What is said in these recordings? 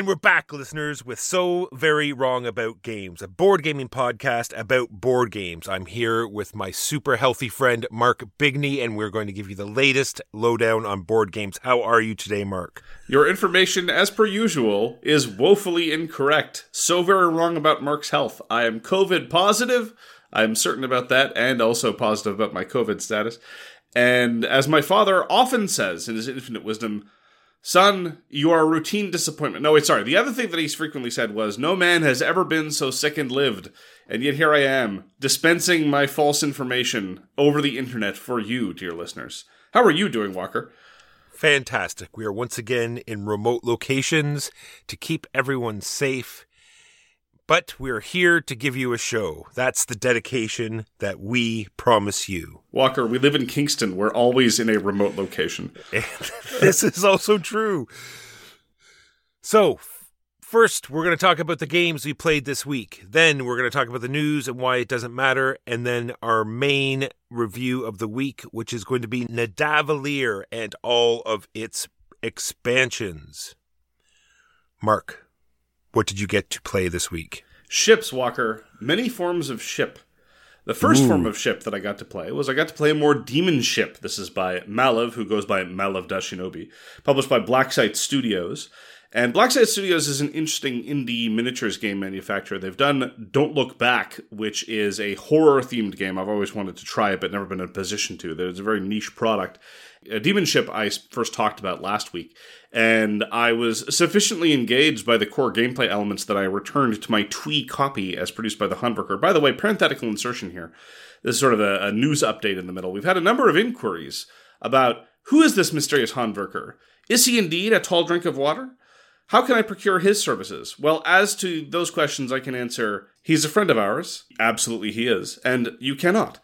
And we're back, listeners, with So Very Wrong About Games, a board gaming podcast about board games. I'm here with my super healthy friend, Mark Bigney, and we're going to give you the latest lowdown on board games. How are you today, Mark? Your information, as per usual, is woefully incorrect. So very wrong about Mark's health. I am COVID positive. I'm certain about that, and also positive about my COVID status. And as my father often says in his infinite wisdom, Son, you are a routine disappointment. No, wait, sorry. The other thing that he's frequently said was, No man has ever been so sick and lived. And yet here I am, dispensing my false information over the internet for you, dear listeners. How are you doing, Walker? Fantastic. We are once again in remote locations to keep everyone safe but we're here to give you a show. That's the dedication that we promise you. Walker, we live in Kingston. We're always in a remote location. this is also true. So, first, we're going to talk about the games we played this week. Then, we're going to talk about the news and why it doesn't matter. And then, our main review of the week, which is going to be Nidavellir and all of its expansions. Mark, what did you get to play this week? Ships, Walker. Many forms of ship. The first Ooh. form of ship that I got to play was I got to play a more demon ship. This is by Malev, who goes by Malev Da Shinobi, published by Blacksite Studios. And Blacksite Studios is an interesting indie miniatures game manufacturer. They've done Don't Look Back, which is a horror themed game. I've always wanted to try it, but never been in a position to. There's a very niche product. A demon ship I first talked about last week and I was sufficiently engaged by the core gameplay elements that I returned to my Twee copy as produced by the Handwerker. By the way, parenthetical insertion here. This is sort of a, a news update in the middle. We've had a number of inquiries about who is this mysterious Handwerker? Is he indeed a tall drink of water? How can I procure his services? Well, as to those questions, I can answer he's a friend of ours. Absolutely, he is. And you cannot.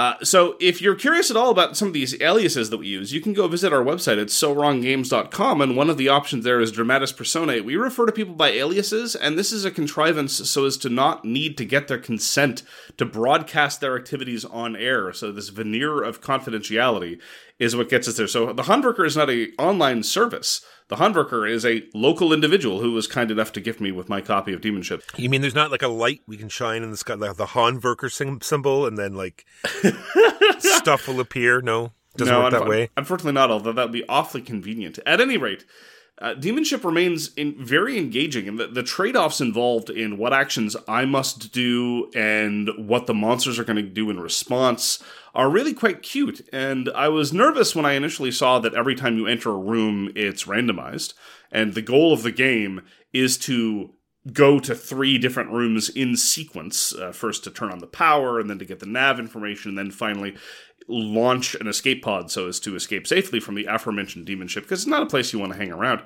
Uh, so if you're curious at all about some of these aliases that we use, you can go visit our website at sowronggames.com, and one of the options there is Dramatis Personae. We refer to people by aliases, and this is a contrivance so as to not need to get their consent to broadcast their activities on air. So this veneer of confidentiality is what gets us there. So the Handwerker is not a online service. The Handwerker is a local individual who was kind enough to gift me with my copy of Demonship. You mean there's not like a light we can shine in the sky, like the Handwerker symbol, and then like stuff will appear? No, doesn't no, work that way. Unfortunately, not. Although that would be awfully convenient. At any rate, uh, Demonship remains in, very engaging, and the, the trade offs involved in what actions I must do and what the monsters are going to do in response are really quite cute. And I was nervous when I initially saw that every time you enter a room, it's randomized. And the goal of the game is to go to three different rooms in sequence uh, first to turn on the power, and then to get the nav information, and then finally launch an escape pod so as to escape safely from the aforementioned demon ship because it's not a place you want to hang around.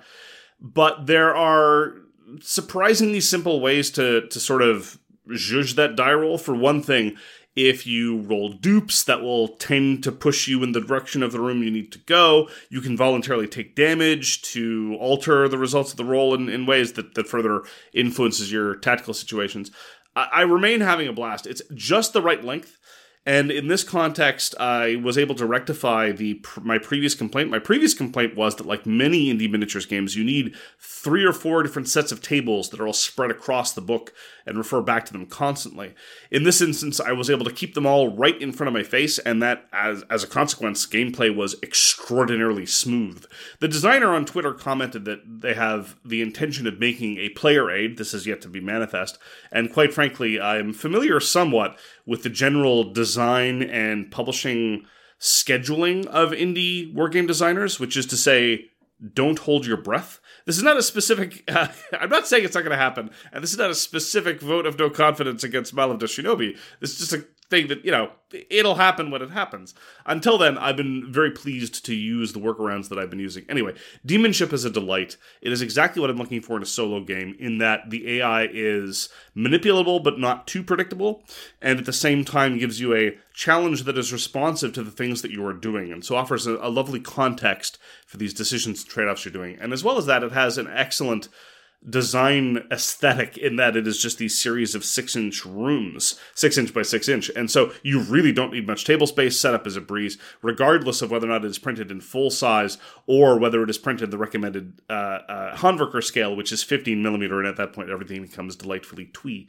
But there are surprisingly simple ways to to sort of judge that die roll. For one thing, if you roll dupes that will tend to push you in the direction of the room you need to go, you can voluntarily take damage to alter the results of the roll in, in ways that, that further influences your tactical situations. I, I remain having a blast. It's just the right length. And in this context, I was able to rectify the my previous complaint. My previous complaint was that, like many indie miniatures games, you need three or four different sets of tables that are all spread across the book and refer back to them constantly. In this instance, I was able to keep them all right in front of my face, and that, as as a consequence, gameplay was extraordinarily smooth. The designer on Twitter commented that they have the intention of making a player aid. This is yet to be manifest, and quite frankly, I'm familiar somewhat with the general design and publishing scheduling of indie wargame designers, which is to say, don't hold your breath. This is not a specific. Uh, I'm not saying it's not going to happen, and this is not a specific vote of no confidence against Malev Shinobi. This is just a thing that you know it'll happen when it happens. Until then, I've been very pleased to use the workarounds that I've been using. Anyway, Demonship is a delight. It is exactly what I'm looking for in a solo game. In that the AI is manipulable but not too predictable, and at the same time gives you a challenge that is responsive to the things that you are doing, and so offers a, a lovely context for these decisions and trade offs you're doing. And as well as that, it has an excellent design aesthetic in that it is just these series of six inch rooms, six inch by six inch. And so you really don't need much table space. Setup is a breeze, regardless of whether or not it is printed in full size or whether it is printed the recommended uh, uh, Handwerker scale, which is 15 millimeter. And at that point, everything becomes delightfully twee.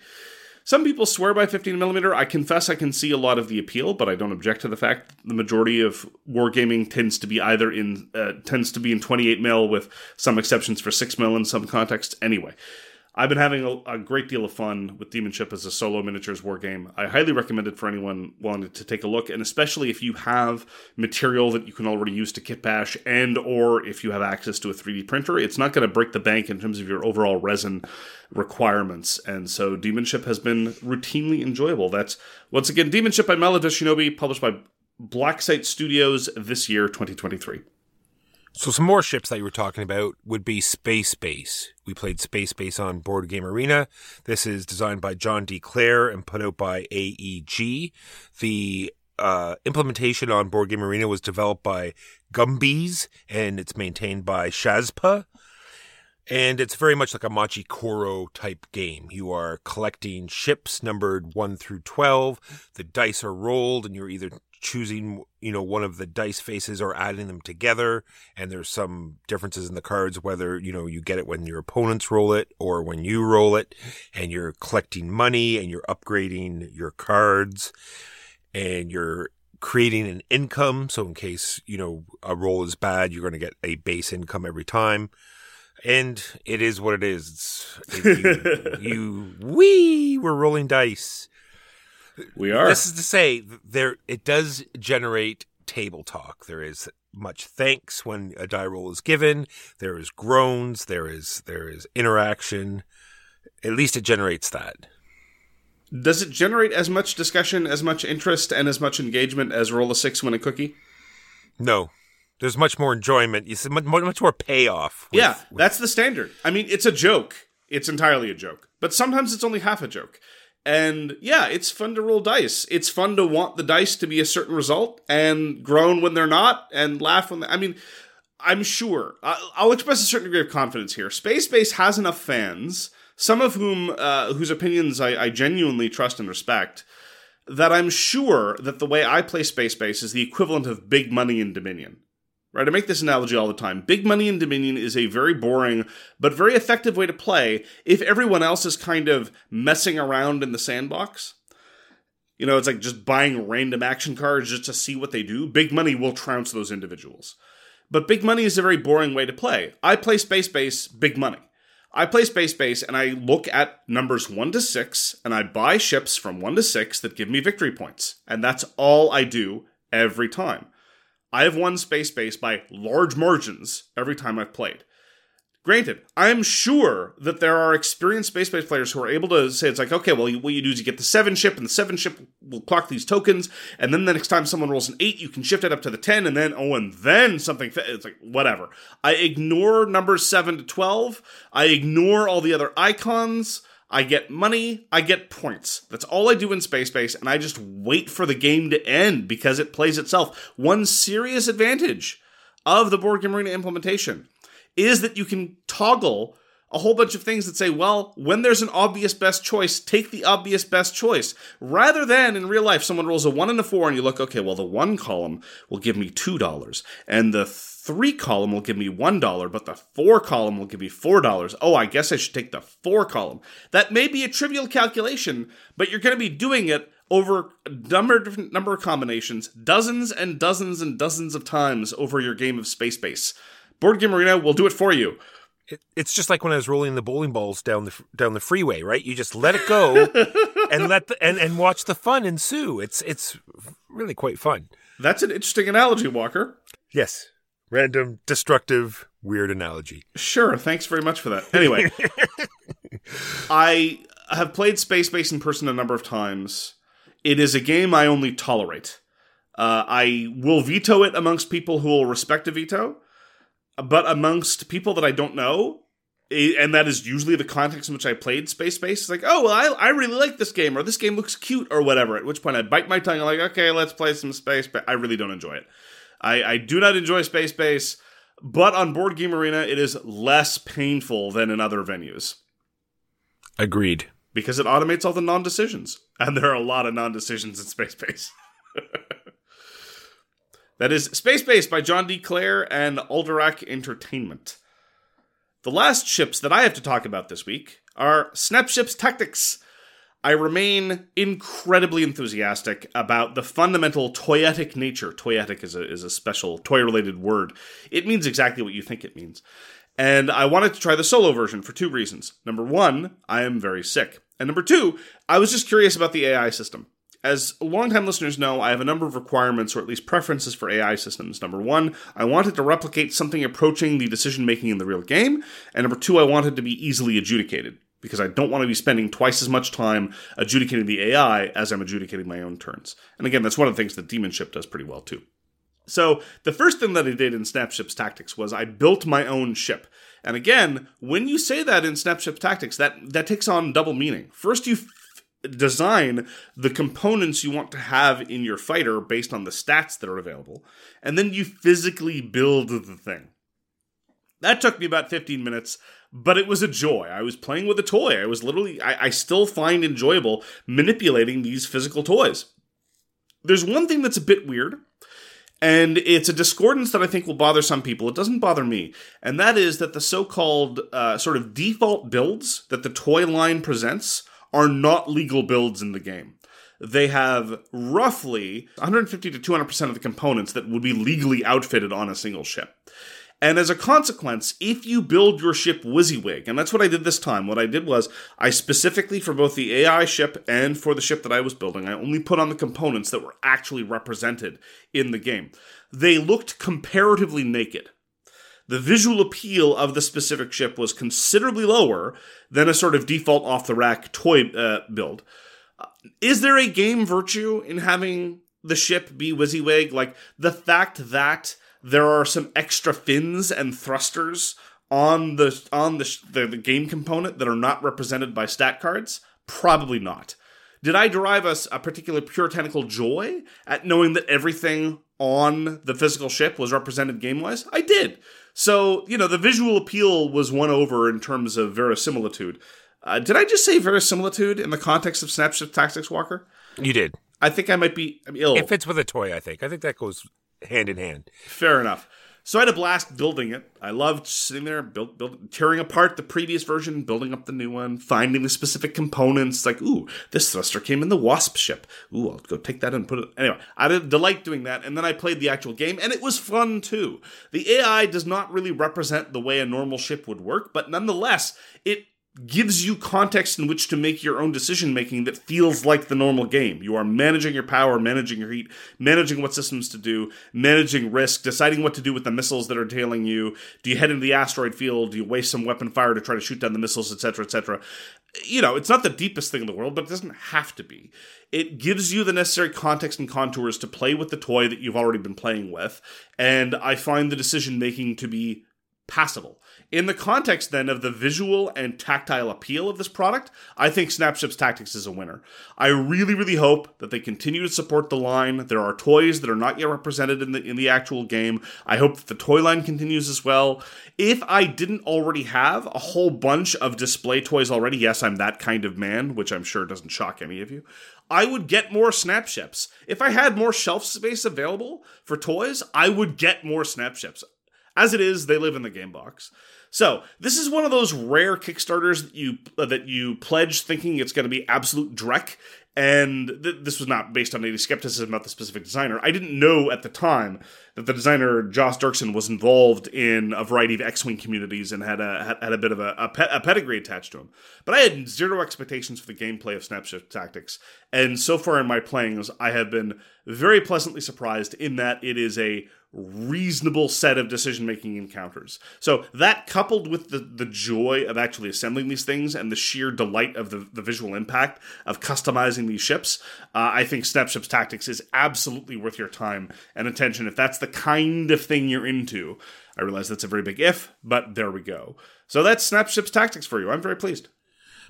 Some people swear by 15 millimeter. I confess I can see a lot of the appeal, but I don't object to the fact the majority of wargaming tends to be either in uh, tends to be in 28 mil with some exceptions for 6 mil in some contexts. Anyway, I've been having a, a, great deal of fun with Demonship as a solo miniatures war game. I highly recommend it for anyone wanting to take a look, and especially if you have material that you can already use to kit bash, and or if you have access to a 3D printer. It's not going to break the bank in terms of your overall resin requirements, and so Demonship has been routinely enjoyable. That's once again Demonship by Malev Da Shinobi, published by Blacksite Studios this year, 2023. So some more ships that you were talking about would be Space Base. We played Space Base on Board Game Arena. This is designed by John D. Clair and put out by AEG. The uh, implementation on Board Game Arena was developed by Gumbees and it's maintained by Shazpa. And it's very much like a Machi Koro type game. You are collecting ships numbered 1 through 12. The dice are rolled, and you're either choosing you know one of the dice faces or adding them together. And there's some differences in the cards whether you know you get it when your opponents roll it or when you roll it. And you're collecting money and you're upgrading your cards. And you're creating an income. So in case you know a roll is bad you're going to get a base income every time. And it is what it is. It, you, you we were rolling dice we are. This is to say, there it does generate table talk. There is much thanks when a die roll is given. There is groans. There is there is interaction. At least it generates that. Does it generate as much discussion, as much interest, and as much engagement as roll a six win a cookie? No. There's much more enjoyment. You see much, much more payoff. With, yeah, with... that's the standard. I mean, it's a joke. It's entirely a joke. But sometimes it's only half a joke. And yeah, it's fun to roll dice. It's fun to want the dice to be a certain result and groan when they're not and laugh when they, I mean, I'm sure. I'll express a certain degree of confidence here. Space Base has enough fans, some of whom uh, whose opinions I, I genuinely trust and respect, that I'm sure that the way I play Space Base is the equivalent of big money in Dominion right? I make this analogy all the time. Big money in Dominion is a very boring but very effective way to play if everyone else is kind of messing around in the sandbox. You know, it's like just buying random action cards just to see what they do. Big money will trounce those individuals. But big money is a very boring way to play. I play Space Base, big money. I play Space Base and I look at numbers 1 to 6 and I buy ships from 1 to 6 that give me victory points. And that's all I do every time. I have won Space Base by large margins every time I've played. Granted, I'm sure that there are experienced Space Base players who are able to say it's like, okay, well, what you do is you get the seven ship, and the seven ship will clock these tokens, and then the next time someone rolls an eight, you can shift it up to the ten, and then oh, and then something. It's like whatever. I ignore numbers seven to twelve. I ignore all the other icons. I get money, I get points. That's all I do in Space Base, and I just wait for the game to end because it plays itself. One serious advantage of the Board Game Arena implementation is that you can toggle a whole bunch of things that say, well, when there's an obvious best choice, take the obvious best choice. Rather than in real life, someone rolls a one and a four, and you look, okay, well, the one column will give me $2, and the three column will give me $1, but the four column will give me $4. Oh, I guess I should take the four column. That may be a trivial calculation, but you're going to be doing it over a number of different number of combinations, dozens and dozens and dozens of times over your game of Space Base. Board Game Arena will do it for you. It, it's just like when I was rolling the bowling balls down the down the freeway, right? You just let it go and let the, and and watch the fun ensue. It's it's really quite fun. That's an interesting analogy, Walker. Yes, random, destructive, weird analogy. Sure, thanks very much for that. Anyway, I have played Space Base in person a number of times. It is a game I only tolerate. Uh, I will veto it amongst people who will respect a veto but amongst people that I don't know, and that is usually the context in which I played Space Base. It's like, oh, well, I, I really like this game, or this game looks cute, or whatever. At which point I bite my tongue. I'm like, okay, let's play some Space Base. I really don't enjoy it. I, I do not enjoy Space Base. but on Board Game Arena, it is less painful than in other venues Agreed. because it automates all the non decisions. And there are a lot of non decisions in Space Base. that is Space Base by John D. Clair and Alderac Entertainment. The last ships that I have to talk about this week are Snapships Tactics. I remain incredibly enthusiastic about the fundamental toyetic nature. Toyetic is a, is a special toy related word. It means exactly what you think it means. And I wanted to try the solo version for two reasons. Number one, I am very sick. And number two, I was just curious about the AI system. As longtime listeners know, I have a number of requirements or at least preferences for AI systems. Number one, I wanted to replicate something approaching the decision making in the real game. And number two, I wanted to be easily adjudicated because I don't want to be spending twice as much time adjudicating the AI as I'm adjudicating my own turns. And again, that's one of the things that Demonship does pretty well too. So the first thing that I did in Snapship's Tactics was I built my own ship. And again, when you say that in Snapship's Tactics, that that takes on double meaning. First, you f- design the components you want to have in your fighter based on the stats that are available, and then you physically build the thing. That took me about 15 minutes, but it was a joy. I was playing with a toy. I was literally, I, I still find enjoyable manipulating these physical toys. There's one thing that's a bit weird, and it's a discordance that I think will bother some people. It doesn't bother me, and that is that the so called uh, sort of default builds that the toy line presents are not legal builds in the game. They have roughly 150 to 200% of the components that would be legally outfitted on a single ship. And as a consequence, if you build your ship WYSIWYG, and that's what I did this time, what I did was I specifically, for both the AI ship and for the ship that I was building, I only put on the components that were actually represented in the game. They looked comparatively naked. The visual appeal of the specific ship was considerably lower than a sort of default off the rack toy uh, build. Uh, is there a game virtue in having the ship be WYSIWYG? Like the fact that there are some extra fins and thrusters on the on the, the, the game component that are not represented by stat cards? Probably not. Did I derive a, a particular puritanical joy at knowing that everything on the physical ship was represented game wise? I did. So, you know, the visual appeal was won over in terms of verisimilitude. Uh, did I just say verisimilitude in the context of Snapship Tactics Walker? You did. I think I might be I'm ill. It fits with a toy, I think. I think that goes hand in hand. Fair enough. So I had a blast building it. I loved sitting there, build, build, tearing apart the previous version, building up the new one, finding the specific components. Like, ooh, this thruster came in the Wasp ship. Ooh, I'll go take that and put it. Anyway, I did delight doing that, and then I played the actual game, and it was fun too. The AI does not really represent the way a normal ship would work, but nonetheless, it gives you context in which to make your own decision making that feels like the normal game. You are managing your power, managing your heat, managing what systems to do, managing risk, deciding what to do with the missiles that are tailing you. Do you head into the asteroid field? Do you waste some weapon fire to try to shoot down the missiles, etc., etc.? You know, it's not the deepest thing in the world, but it doesn't have to be. It gives you the necessary context and contours to play with the toy that you've already been playing with, and I find the decision making to be passable. In the context then of the visual and tactile appeal of this product, I think Snapship's Tactics is a winner. I really, really hope that they continue to support the line. There are toys that are not yet represented in the in the actual game. I hope that the toy line continues as well. If I didn't already have a whole bunch of display toys already, yes, I'm that kind of man, which I'm sure doesn't shock any of you. I would get more Snapships. If I had more shelf space available for toys, I would get more Snapships. As it is, they live in the game box. So this is one of those rare Kickstarters that you uh, that you pledge thinking it's going to be absolute dreck, and th- this was not based on any skepticism about the specific designer. I didn't know at the time that the designer Josh Derksen was involved in a variety of X-wing communities and had a had, a bit of a, a, pe- a, pedigree attached to him. But I had zero expectations for the gameplay of Snapship Tactics, and so far in my playings, I have been very pleasantly surprised in that it is a reasonable set of decision making encounters. So that coupled with the, the joy of actually assembling these things and the sheer delight of the, the visual impact of customizing these ships, uh, I think Snapship's Tactics is absolutely worth your time and attention if that's the kind of thing you're into. I realize that's a very big if, but there we go. So that's Snapship's Tactics for you. I'm very pleased.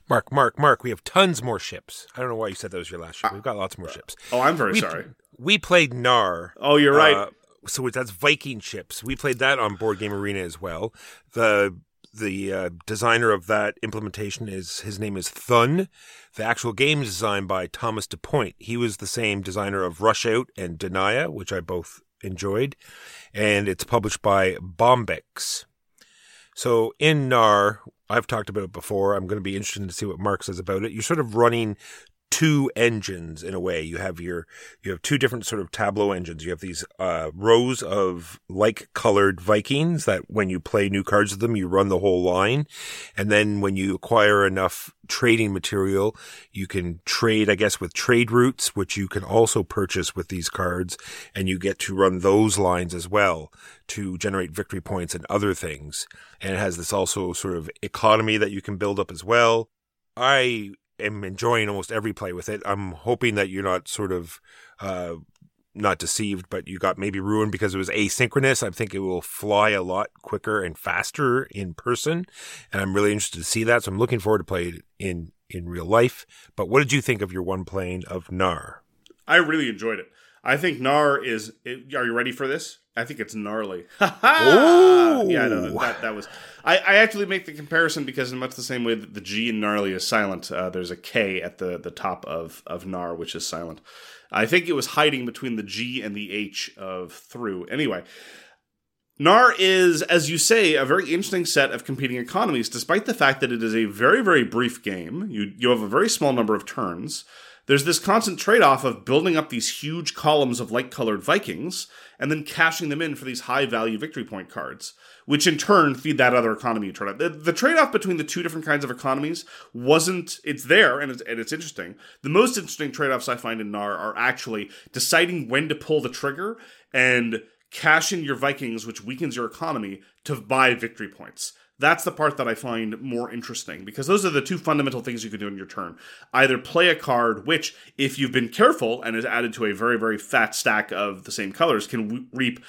Mark, Mark, Mark, we have tons more ships. I don't know why you said that was your last ship. We've got lots more ships. Oh, I'm very we, sorry. We played Knarr. Oh, you're right. Uh, so that's Viking ships. We played that on Board Game Arena as well. The the uh, designer of that implementation is his name is Thun. The actual game is designed by Thomas DuPont. He was the same designer of Rush Out and Denia, which I both enjoyed, and it's published by Bombyx. So in Knarr, I've talked about it before. I'm going to be interested to see what Mark says about it. You're sort of running two engines in a way. You have your you have two different sort of tableau engines. You have these uh, rows of like colored Vikings that when you play new cards with them, you run the whole line, and then when you acquire enough trading material, you can trade, I guess, with trade routes, which you can also purchase with these cards, and you get to run those lines as well to generate victory points and other things. And it has this also sort of economy that you can build up as well. I am enjoying almost every play with it. I'm hoping that you're not sort of uh, not deceived, but you got maybe ruined because it was asynchronous. I think it will fly a lot quicker and faster in person, and I'm really interested to see that. So I'm looking forward to play it in in real life. But what did you think of your one playing of Knarr? I really enjoyed it. I think Knarr is. Are you ready for this? I think it's gnarly. oh, yeah, no, that that was. I, I actually make the comparison because in much the same way that the G in gnarly is silent, uh, there's a K at the the top of of Knarr, which is silent. I think it was hiding between the G and the H of through. Anyway, Knarr is, as you say, a very interesting set of competing economies, despite the fact that it is a very, very brief game. You you have a very small number of turns. There's this constant trade off of building up these huge columns of light colored Vikings and then cashing them in for these high value victory point cards, which in turn feed that other economy. The, the trade off between the two different kinds of economies wasn't, it's there and it's, and it's interesting. The most interesting trade offs I find in Knarr are actually deciding when to pull the trigger and cash in your Vikings, which weakens your economy, to buy victory points. That's the part that I find more interesting because those are the two fundamental things you can do in your turn. Either play a card which, if you've been careful and is added to a very, very fat stack of the same colors, can w- reap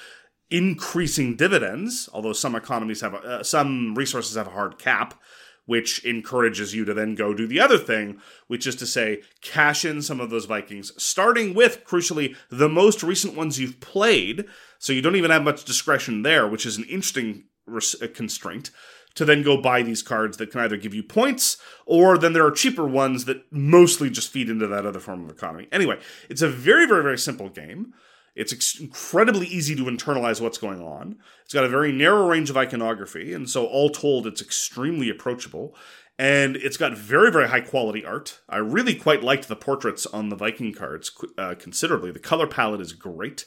increasing dividends, although some economies have, a, uh, some resources have a hard cap which encourages you to then go do the other thing, which is to say, cash in some of those Vikings, starting with, crucially, the most recent ones you've played. So you don't even have much discretion there, which is an interesting res- uh, constraint to then go buy these cards that can either give you points or then there are cheaper ones that mostly just feed into that other form of economy. Anyway, it's a very, very, very simple game. It's incredibly easy to internalize what's going on. It's got a very narrow range of iconography, and so all told, it's extremely approachable. And it's got very, very high quality art. I really quite liked the portraits on the Viking cards uh, considerably. The color palette is great.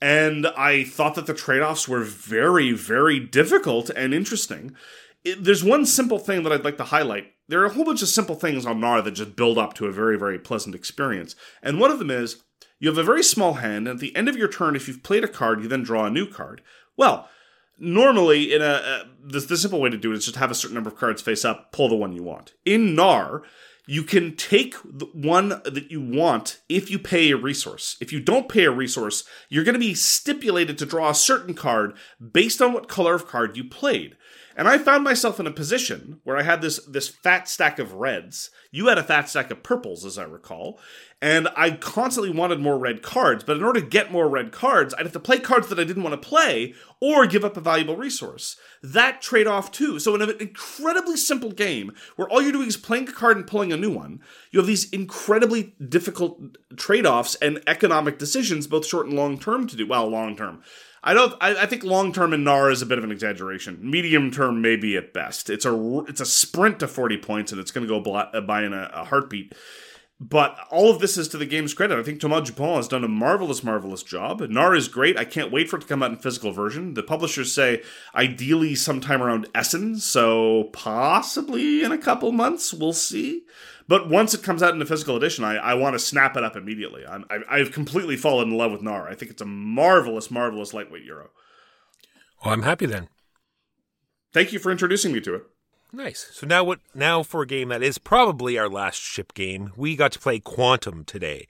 And I thought that the trade offs were very, very difficult and interesting. It, there's one simple thing that I'd like to highlight. There are a whole bunch of simple things on Knarr that just build up to a very, very pleasant experience. And one of them is you have a very small hand, and at the end of your turn, if you've played a card, you then draw a new card. Well, normally, in a the, the simple way to do it is just have a certain number of cards face up, pull the one you want. In Knarr, you can take the one that you want if you pay a resource. If you don't pay a resource, you're going to be stipulated to draw a certain card based on what color of card you played. And I found myself in a position where I had this this fat stack of reds. You had a fat stack of purples, as I recall. And I constantly wanted more red cards, but in order to get more red cards, I'd have to play cards that I didn't want to play or give up a valuable resource. That trade off too. So in an incredibly simple game where all you're doing is playing a card and pulling a new one, you have these incredibly difficult trade offs and economic decisions, both short and long term to do. Well, long term. I don't. I, I think long term in Knarr is a bit of an exaggeration. Medium term, maybe at best. It's a it's a sprint to forty points, and it's going to go uh, by in a, a, heartbeat. But all of this is to the game's credit. I think Thomas Dupont has done a marvelous, marvelous job. Knarr is great. I can't wait for it to come out in physical version. The publishers say ideally sometime around Essen, so possibly in a couple months. We'll see. But once it comes out in the physical edition, I, I want to snap it up immediately. I'm, I, have completely fallen in love with Nara. I think it's a marvelous, marvelous lightweight Euro. Well, I'm happy then. Thank you for introducing me to it. Nice. So now what now for a game that is probably our last ship game, we got to play Quantum today.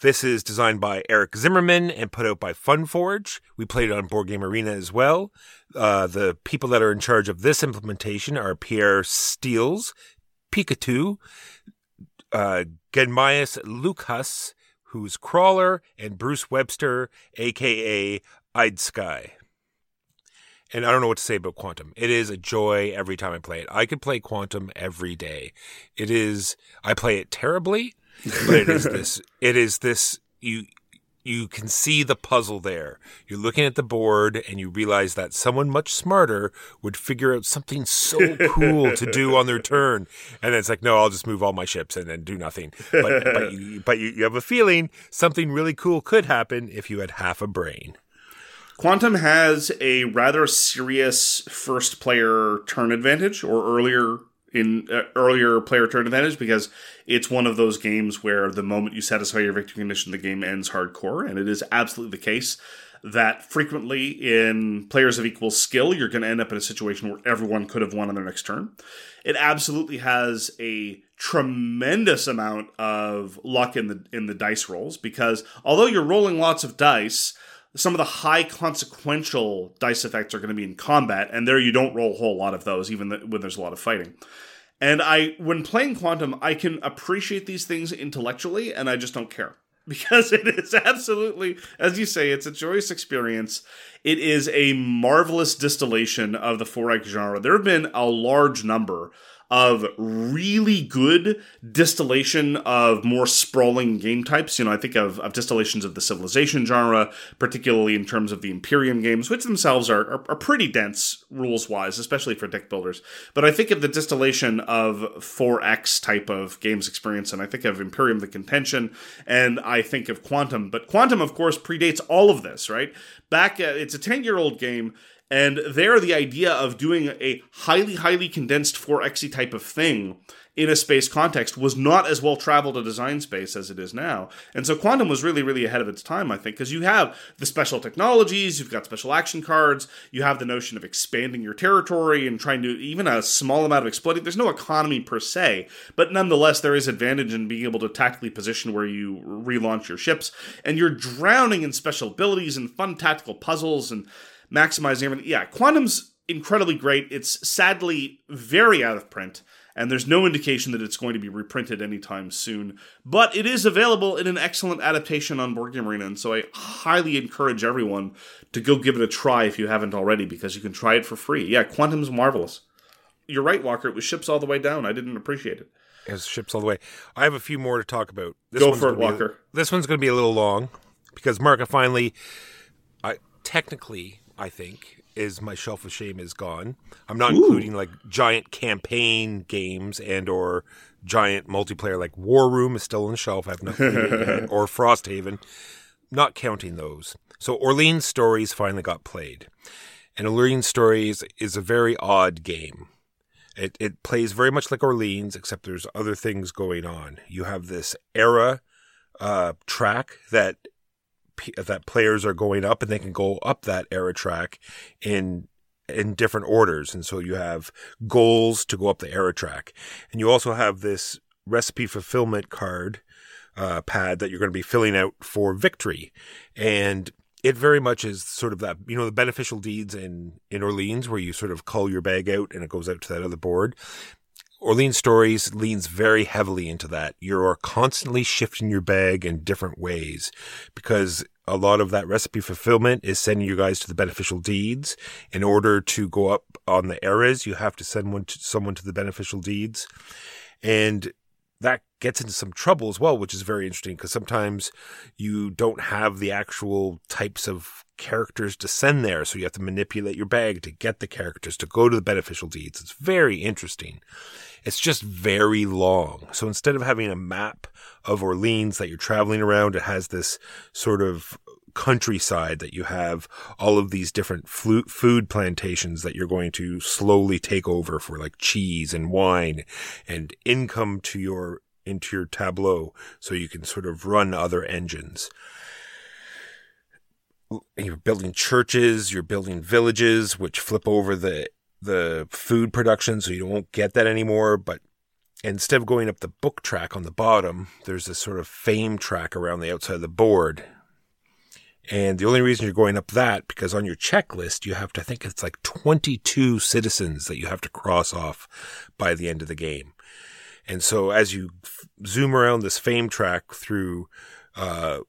This is designed by Eric Zimmerman and put out by Funforge. We played it on Board Game Arena as well. Uh, the people that are in charge of this implementation are Pierre Steels, Pikachu, uh, Genmias Lukas, who's Crawler, and Bruce Webster, aka I'd Sky. And I don't know what to say about Quantum. It is a joy every time I play it. I could play Quantum every day. It is I play it terribly, but it is this it is this you you can see the puzzle there. You're looking at the board and you realize that someone much smarter would figure out something so cool to do on their turn. And then it's like, no, I'll just move all my ships and then do nothing. But, but, you, but you, you have a feeling something really cool could happen if you had half a brain. Quantum has a rather serious first player turn advantage or earlier in uh, earlier player turn advantage because it's one of those games where the moment you satisfy your victory condition, the game ends hardcore, and it is absolutely the case that frequently in players of equal skill, you're going to end up in a situation where everyone could have won on their next turn. It absolutely has a tremendous amount of luck in the in the dice rolls because although you're rolling lots of dice, some of the high consequential dice effects are going to be in combat, and there you don't roll a whole lot of those, even when there's a lot of fighting. And I, when playing Quantum, I can appreciate these things intellectually, and I just don't care because it is absolutely, as you say, it's a joyous experience. It is a marvelous distillation of the 4X genre. There have been a large number of really good distillation of more sprawling game types. You know, I think of, of distillations of the Civilization genre, particularly in terms of the Imperium games, which themselves are, are, are pretty dense rules wise, especially for deck builders. But I think of the distillation of 4X type of games experience, and I think of Imperium the Contention, and I think of Quantum. But Quantum, of course, predates all of this, right? Back, uh, it's a 10 year old game and there, the idea of doing a highly, highly condensed 4xe type of thing in a space context was not as well traveled a design space as it is now. And so Quantum was really, really ahead of its time, I think, because you have the special technologies, you've got special action cards, you have the notion of expanding your territory and trying to even a small amount of exploiting. There's no economy per se, but nonetheless, there is advantage in being able to tactically position where you relaunch your ships, and you're drowning in special abilities and fun tactical puzzles and maximizing everything. Yeah, Quantum's incredibly great. It's sadly very out of print, and there's no indication that it's going to be reprinted anytime soon. But it is available in an excellent adaptation on Board Game Arena, and so I highly encourage everyone to go give it a try if you haven't already, because you can try it for free. Yeah, Quantum's marvelous. You're right, Walker. It was ships all the way down. I didn't appreciate it. It was ships all the way. I have a few more to talk about. This go for it, Walker. This one's going to be a little long because Marka finally, I technically I think, is my shelf of shame is gone. I'm not Ooh. including like giant campaign games and or giant multiplayer like War Room is still on the shelf. I have nothing or Frosthaven. Not counting those. So Orleans Stories finally got played. And Orleans Stories is a very odd game. It it plays very much like Orleans, except there's other things going on. You have this era uh, track that that players are going up and they can go up that era track in in different orders. And so you have goals to go up the era track. And you also have this recipe fulfillment card uh, pad that you're going to be filling out for victory. And it very much is sort of that you know the beneficial deeds in in Orleans where you sort of cull your bag out and it goes out to that other board Orleans Stories leans very heavily into that. You're constantly shifting your bag in different ways because a lot of that recipe fulfillment is sending you guys to the beneficial deeds. In order to go up on the eras, you have to send one to, someone to the beneficial deeds. And that gets into some trouble as well, which is very interesting because sometimes you don't have the actual types of characters to send there. So you have to manipulate your bag to get the characters to go to the beneficial deeds. It's very interesting. It's just very long. So instead of having a map of Orleans that you're traveling around, it has this sort of countryside that you have all of these different food plantations that you're going to slowly take over for like cheese and wine and income to your into your tableau so you can sort of run other engines you're building churches you're building villages which flip over the the food production, so you won't get that anymore. But instead of going up the book track on the bottom, there's this sort of fame track around the outside of the board. And the only reason you're going up that, because on your checklist, you have to I think it's like 22 citizens that you have to cross off by the end of the game. And so as you zoom around this fame track through uh,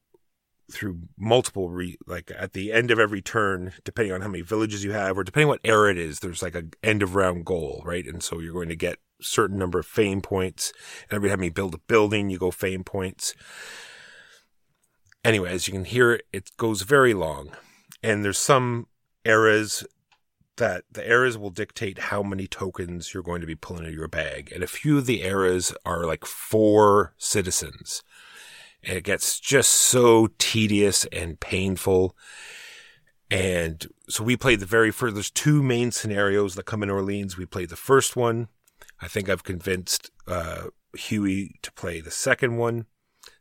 through multiple re- like at the end of every turn, depending on how many villages you have, or depending what era it is, there's like a end of round goal, right? And so you're going to get certain number of fame points. And every time you build a building, you go fame points. Anyway, as you can hear, it goes very long, and there's some eras that the eras will dictate how many tokens you're going to be pulling out of your bag. And a few of the eras are like four citizens. It gets just so tedious and painful. And so we played the very first, there's two main scenarios that come in Orleans. We played the first one. I think I've convinced uh, Huey to play the second one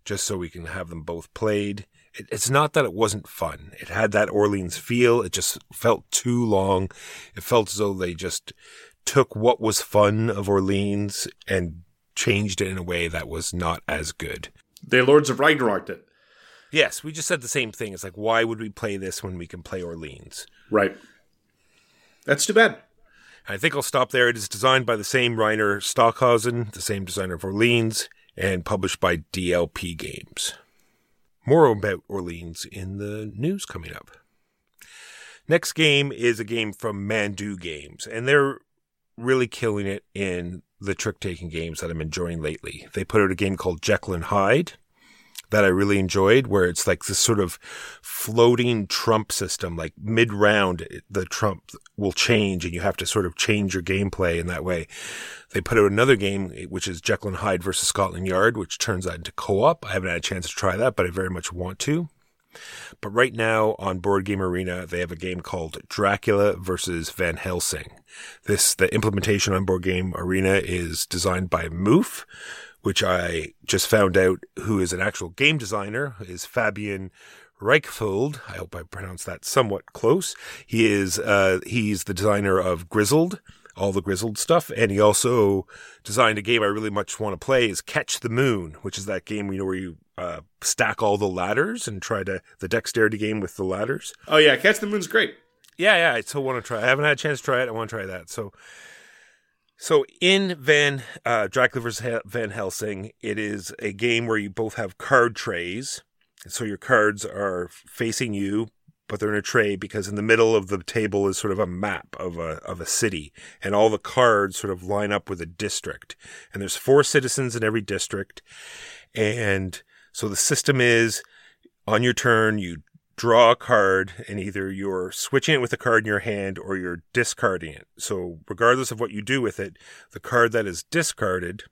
just so we can have them both played it, it's not that it wasn't fun. It had that Orleans feel. It just felt too long. It felt as though they just took what was fun of Orleans and changed it in a way that was not as good. They Lords of Ragnarok it. Yes, we just said the same thing. It's like, why would we play this when we can play Orleans? Right. That's too bad. I think I'll stop there. It is designed by the same Reiner Stockhausen, the same designer of Orleans, and published by DLP Games. More about Orleans in the news coming up. Next game is a game from Mandoo Games, and they're really killing it in the trick taking games that I'm enjoying lately. They put out a game called Jekyll and Hyde, that I really enjoyed, where it's like this sort of floating trump system. Like mid round, the trump will change, and you have to sort of change your gameplay in that way. They put out another game, eh, which is Jekyll and Hyde versus Scotland Yard, which turns out into co-op. I haven't had a chance to try that, but I very much want to. But right now on Board Game Arena, they have a game called Dracula versus Van Helsing. This, the implementation on Board Game Arena is designed by Moof, which I just found out who is an actual game designer, is Fabian Reichfeld. I hope I pronounced that somewhat close. He is, uh, he's the designer of Grizzled, all the Grizzled stuff, and he also designed a game I really much want to play is Catch the Moon, which is that game, you know, where you, uh, stack all the ladders and try to, the dexterity game with the ladders. Oh yeah, Catch the Moon's great. Yeah, yeah, I still want to try. I haven't had a chance to try it. I want to try that. So, so in Van uh, Dracula vs Van Helsing, it is a game where you both have card trays. So your cards are facing you, but they're in a tray because in the middle of the table is sort of a map of a of a city, and all the cards sort of line up with a district. And there's four citizens in every district, and so the system is on your turn you draw a card and either you're switching it with the card in your hand or you're discarding it. So regardless of what you do with it, the card that is discarded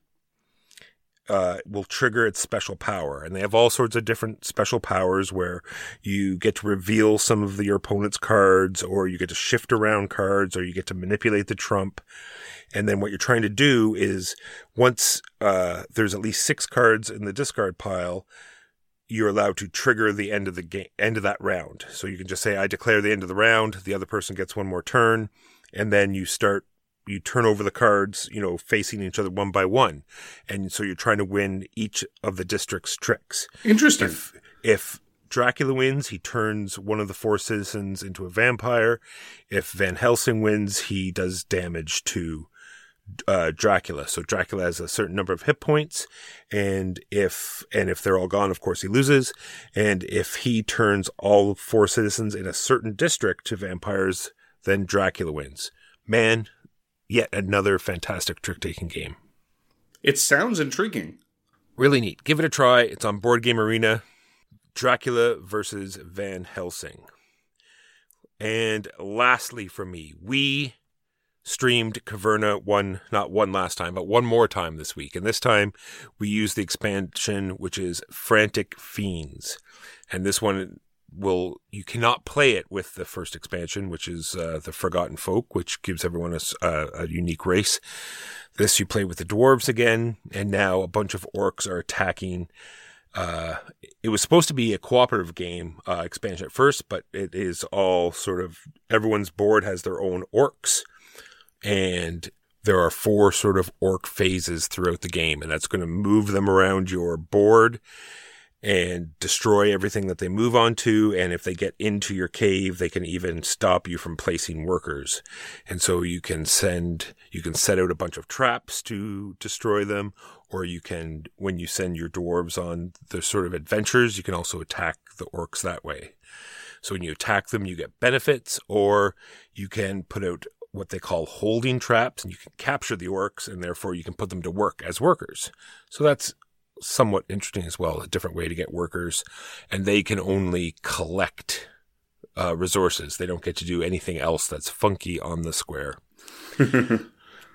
uh, will trigger its special power. And they have all sorts of different special powers where you get to reveal some of the, your opponent's cards or you get to shift around cards or you get to manipulate the trump. And then what you're trying to do is once uh, there's at least six cards in the discard pile, you're allowed to trigger the end of the game, end of that round. So you can just say, I declare the end of the round. The other person gets one more turn. And then you start, you turn over the cards, you know, facing each other one by one. And so you're trying to win each of the district's tricks. Interesting. If, if Dracula wins, he turns one of the four citizens into a vampire. If Van Helsing wins, he does damage to uh, Dracula. So Dracula has a certain number of hit points, and if and if they're all gone, of course he loses. And if he turns all four citizens in a certain district to vampires, then Dracula wins. Man, yet another fantastic trick taking game. It sounds intriguing. Really neat. Give it a try. It's on Board Game Arena. Dracula versus Van Helsing. And lastly, for me, we streamed Caverna one, not one last time, but one more time this week. And this time we used the expansion, which is Frantic Fiends. And this one will, you cannot play it with the first expansion, which is uh, the Forgotten Folk, which gives everyone a, a, unique race. This you play with the dwarves again, and now a bunch of orcs are attacking. Uh, it was supposed to be a cooperative game uh, expansion at first, but it is all sort of everyone's board has their own orcs and there are four sort of orc phases throughout the game, and that's going to move them around your board. And destroy everything that they move onto. And if they get into your cave, they can even stop you from placing workers. And so you can send, you can set out a bunch of traps to destroy them, or you can, when you send your dwarves on the sort of adventures, you can also attack the orcs that way. So when you attack them, you get benefits, or you can put out what they call holding traps, and you can capture the orcs, and therefore you can put them to work as workers. So that's somewhat interesting as well, a different way to get workers, and they can only collect uh, resources. They don't get to do anything else that's funky on the square.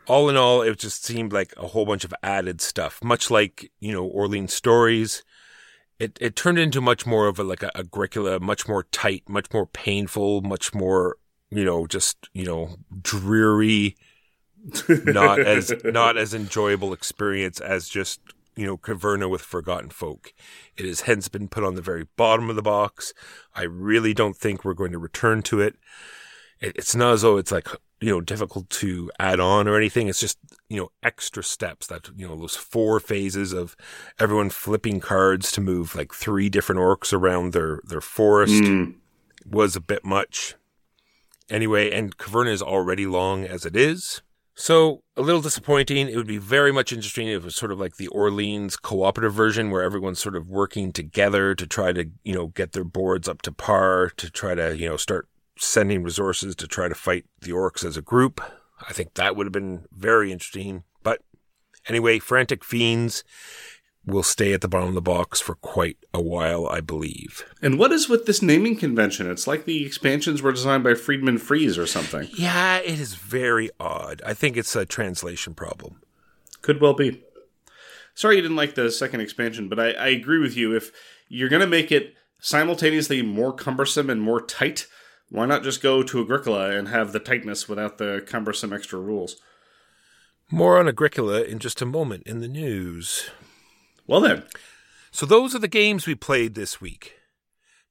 all in all, it just seemed like a whole bunch of added stuff, much like you know Orleans stories. It it turned into much more of a like a Agricola, much more tight, much more painful, much more you know just you know dreary, not as not as enjoyable experience as just you know, Caverna with Forgotten Folk. It has hence been put on the very bottom of the box. I really don't think we're going to return to it. It's not as though it's like, you know, difficult to add on or anything. It's just, you know, extra steps that, you know, those four phases of everyone flipping cards to move like three different orcs around their, their forest mm. was a bit much. Anyway, and Caverna is already long as it is. So a little disappointing. It would be very much interesting if it was sort of like the Orleans cooperative version where everyone's sort of working together to try to, you know, get their boards up to par, to try to, you know, start sending resources to try to fight the orcs as a group. I think that would have been very interesting. But anyway, Frantic Fiends will stay at the bottom of the box for quite a while, I believe. And what is with this naming convention? It's like the expansions were designed by Friedemann Friese or something. Yeah, it is very odd. I think it's a translation problem. Could well be. Sorry you didn't like the second expansion, but I, I agree with you. If you're going to make it simultaneously more cumbersome and more tight, why not just go to Agricola and have the tightness without the cumbersome extra rules? More on Agricola in just a moment in the news. Well, then. So, those are the games we played this week.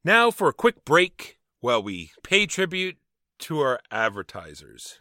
Now, for a quick break while we pay tribute to our advertisers.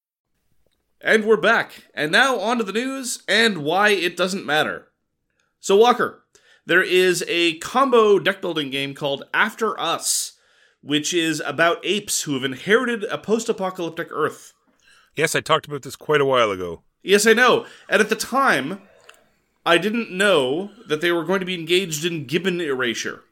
And we're back. And now on to the news and why it doesn't matter. So, Walker, there is a combo deck building game called After Us, which is about apes who have inherited a post apocalyptic Earth. Yes, I talked about this quite a while ago. Yes, I know. And at the time, I didn't know that they were going to be engaged in gibbon erasure.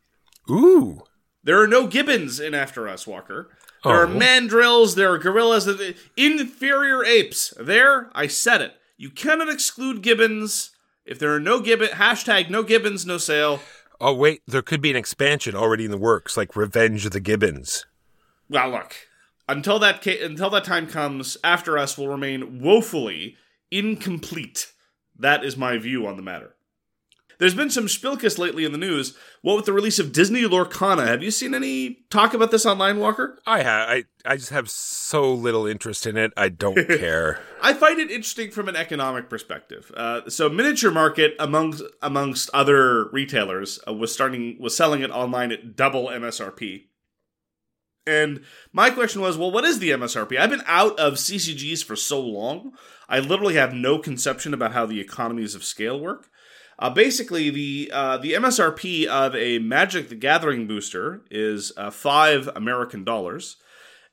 Ooh. There are no gibbons in After Us, Walker. There oh. are mandrills, there are gorillas, uh, inferior apes. There, I said it. You cannot exclude gibbons. If there are no gibbon, hashtag no gibbons, no sale. Oh wait, there could be an expansion already in the works, like Revenge of the Gibbons. Well, look, until that ca- until that time comes, After Us will remain woefully incomplete. That is my view on the matter. There's been some spilkus lately in the news. What with the release of Disney Lorcana? Have you seen any talk about this online, Walker? I have. I, I just have so little interest in it. I don't care. I find it interesting from an economic perspective. Uh, so, Miniature Market, amongst amongst other retailers, uh, was starting was selling it online at double MSRP. And my question was, well, what is the MSRP? I've been out of CCGs for so long. I literally have no conception about how the economies of scale work. Uh, basically, the uh, the MSRP of a Magic the Gathering booster is uh, five American dollars,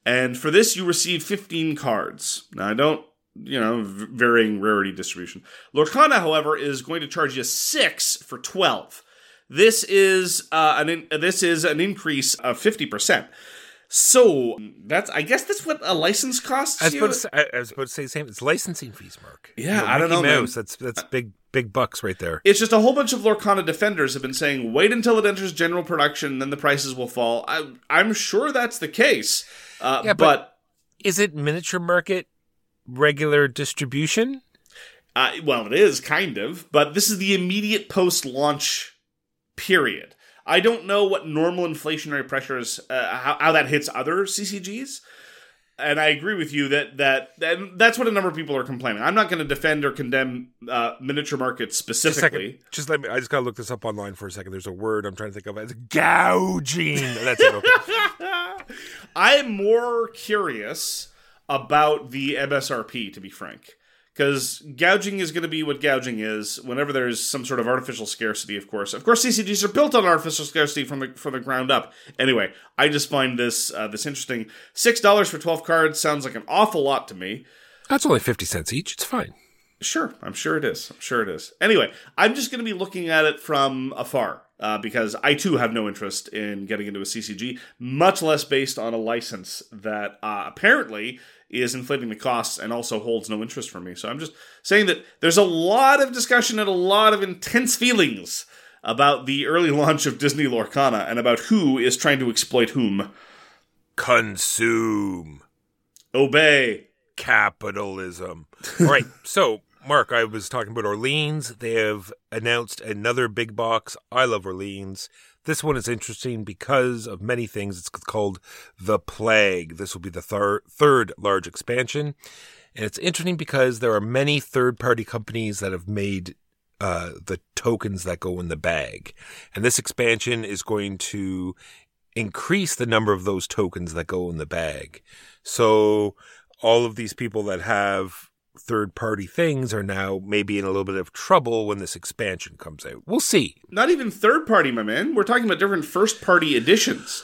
and for this you receive fifteen cards. Now I don't, you know, varying rarity distribution. Lorcana, however, is going to charge you six for twelve. This is uh, an in- this is an increase of fifty percent. So that's I guess that's what a license costs. I was, about to say, I was about to say the same. It's licensing fees, Mark. Yeah, you know, I don't know. Mouse, man. That's that's big big bucks right there. It's just a whole bunch of Lorcana defenders have been saying, wait until it enters general production, then the prices will fall. I, am sure that's the case. Uh, yeah, but, but, is it miniature market regular distribution? Uh, well, it is kind of, but this is the immediate post launch period. I don't know what normal inflationary pressures, uh, how, how that hits other CCGs. And I agree with you that that and that's what a number of people are complaining. I'm not going to defend or condemn uh, miniature markets Just specifically. Just let me. I just gotta look this up online for a second. There's a word I'm trying to think of. It's gouging. That's it. Okay. I am more curious about the MSRP, to be frank. Because gouging is going to be what gouging is whenever there's some sort of artificial scarcity, of course. Of course, CCGs are built on artificial scarcity from the from the ground up. Anyway, I just find this uh, this interesting. Six dollars for twelve cards sounds like an awful lot to me. That's only fifty cents each. It's fine. Sure, I'm sure it is. I'm sure it is. Anyway, I'm just going to be looking at it from afar uh, because I too have no interest in getting into a CCG, much less based on a license that uh, apparently is inflating the costs and also holds no interest for me. So I'm just saying that there's a lot of discussion and a lot of intense feelings about the early launch of Disney Lorcana and about who is trying to exploit whom. Consume Obey. capitalism. All right. So, Mark, I was talking about Orleans. They have announced another big box. I love Orleans. This one is interesting because of many things. It's called The Plague. This will be the thir- third large expansion. And it's interesting because there are many third party companies that have made uh, the tokens that go in the bag. And this expansion is going to increase the number of those tokens that go in the bag. So all of these people that have third party things are now maybe in a little bit of trouble when this expansion comes out. We'll see. Not even third party, my man. We're talking about different first party editions.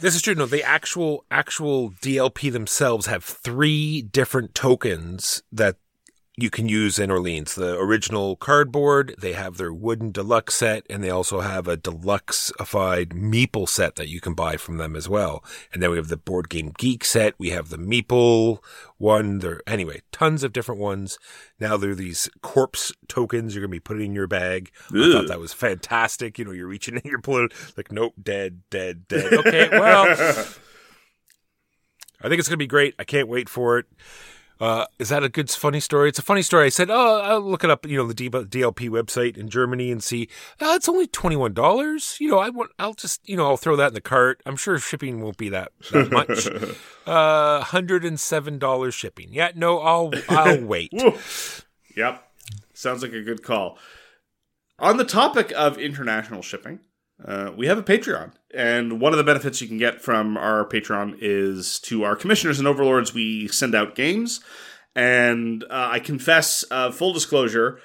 This is true. No, the actual actual DLP themselves have three different tokens that you can use in Orleans. The original cardboard, they have their wooden deluxe set, and they also have a deluxeified Meeple set that you can buy from them as well. And then we have the Board Game Geek set. We have the Meeple one. There, anyway, tons of different ones. Now there are these corpse tokens you're going to be putting in your bag. I thought that was fantastic. You know, you're reaching in, you're pulling, like, nope, dead, dead, dead. Okay, well, I think it's going to be great. I can't wait for it. Uh, is that a good, funny story? It's a funny story. I said, oh, I'll look it up, you know, the DLP website in Germany and see. Oh, it's only twenty one dollars. You know, I want. I'll just, you know, I'll throw that in the cart. I'm sure shipping won't be that that much. uh, hundred and seven dollars shipping. Yeah, no, I'll I'll wait. Yep. Sounds like a good call. On the topic of international shipping, uh, we have a Patreon. And one of the benefits you can get from our Patreon is to our commissioners and overlords, we send out games. And uh, I confess, uh, full disclosure,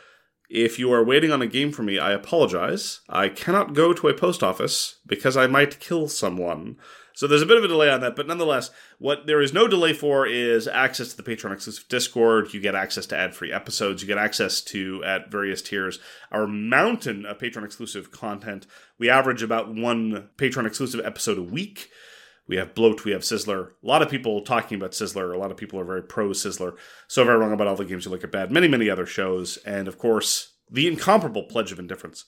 if you are waiting on a game from me, I apologize. I cannot go to a post office because I might kill someone. So there's a bit of a delay on that, but nonetheless, what there is no delay for is access to the Patreon exclusive Discord. You get access to ad free episodes. You get access to, at various tiers, our mountain of Patreon exclusive content. We average about one Patreon exclusive episode a week. We have Bloat, we have Sizzler. A lot of people talking about Sizzler. A lot of people are very pro Sizzler. So very wrong about all the games you look at bad. Many, many other shows. And of course, the incomparable Pledge of Indifference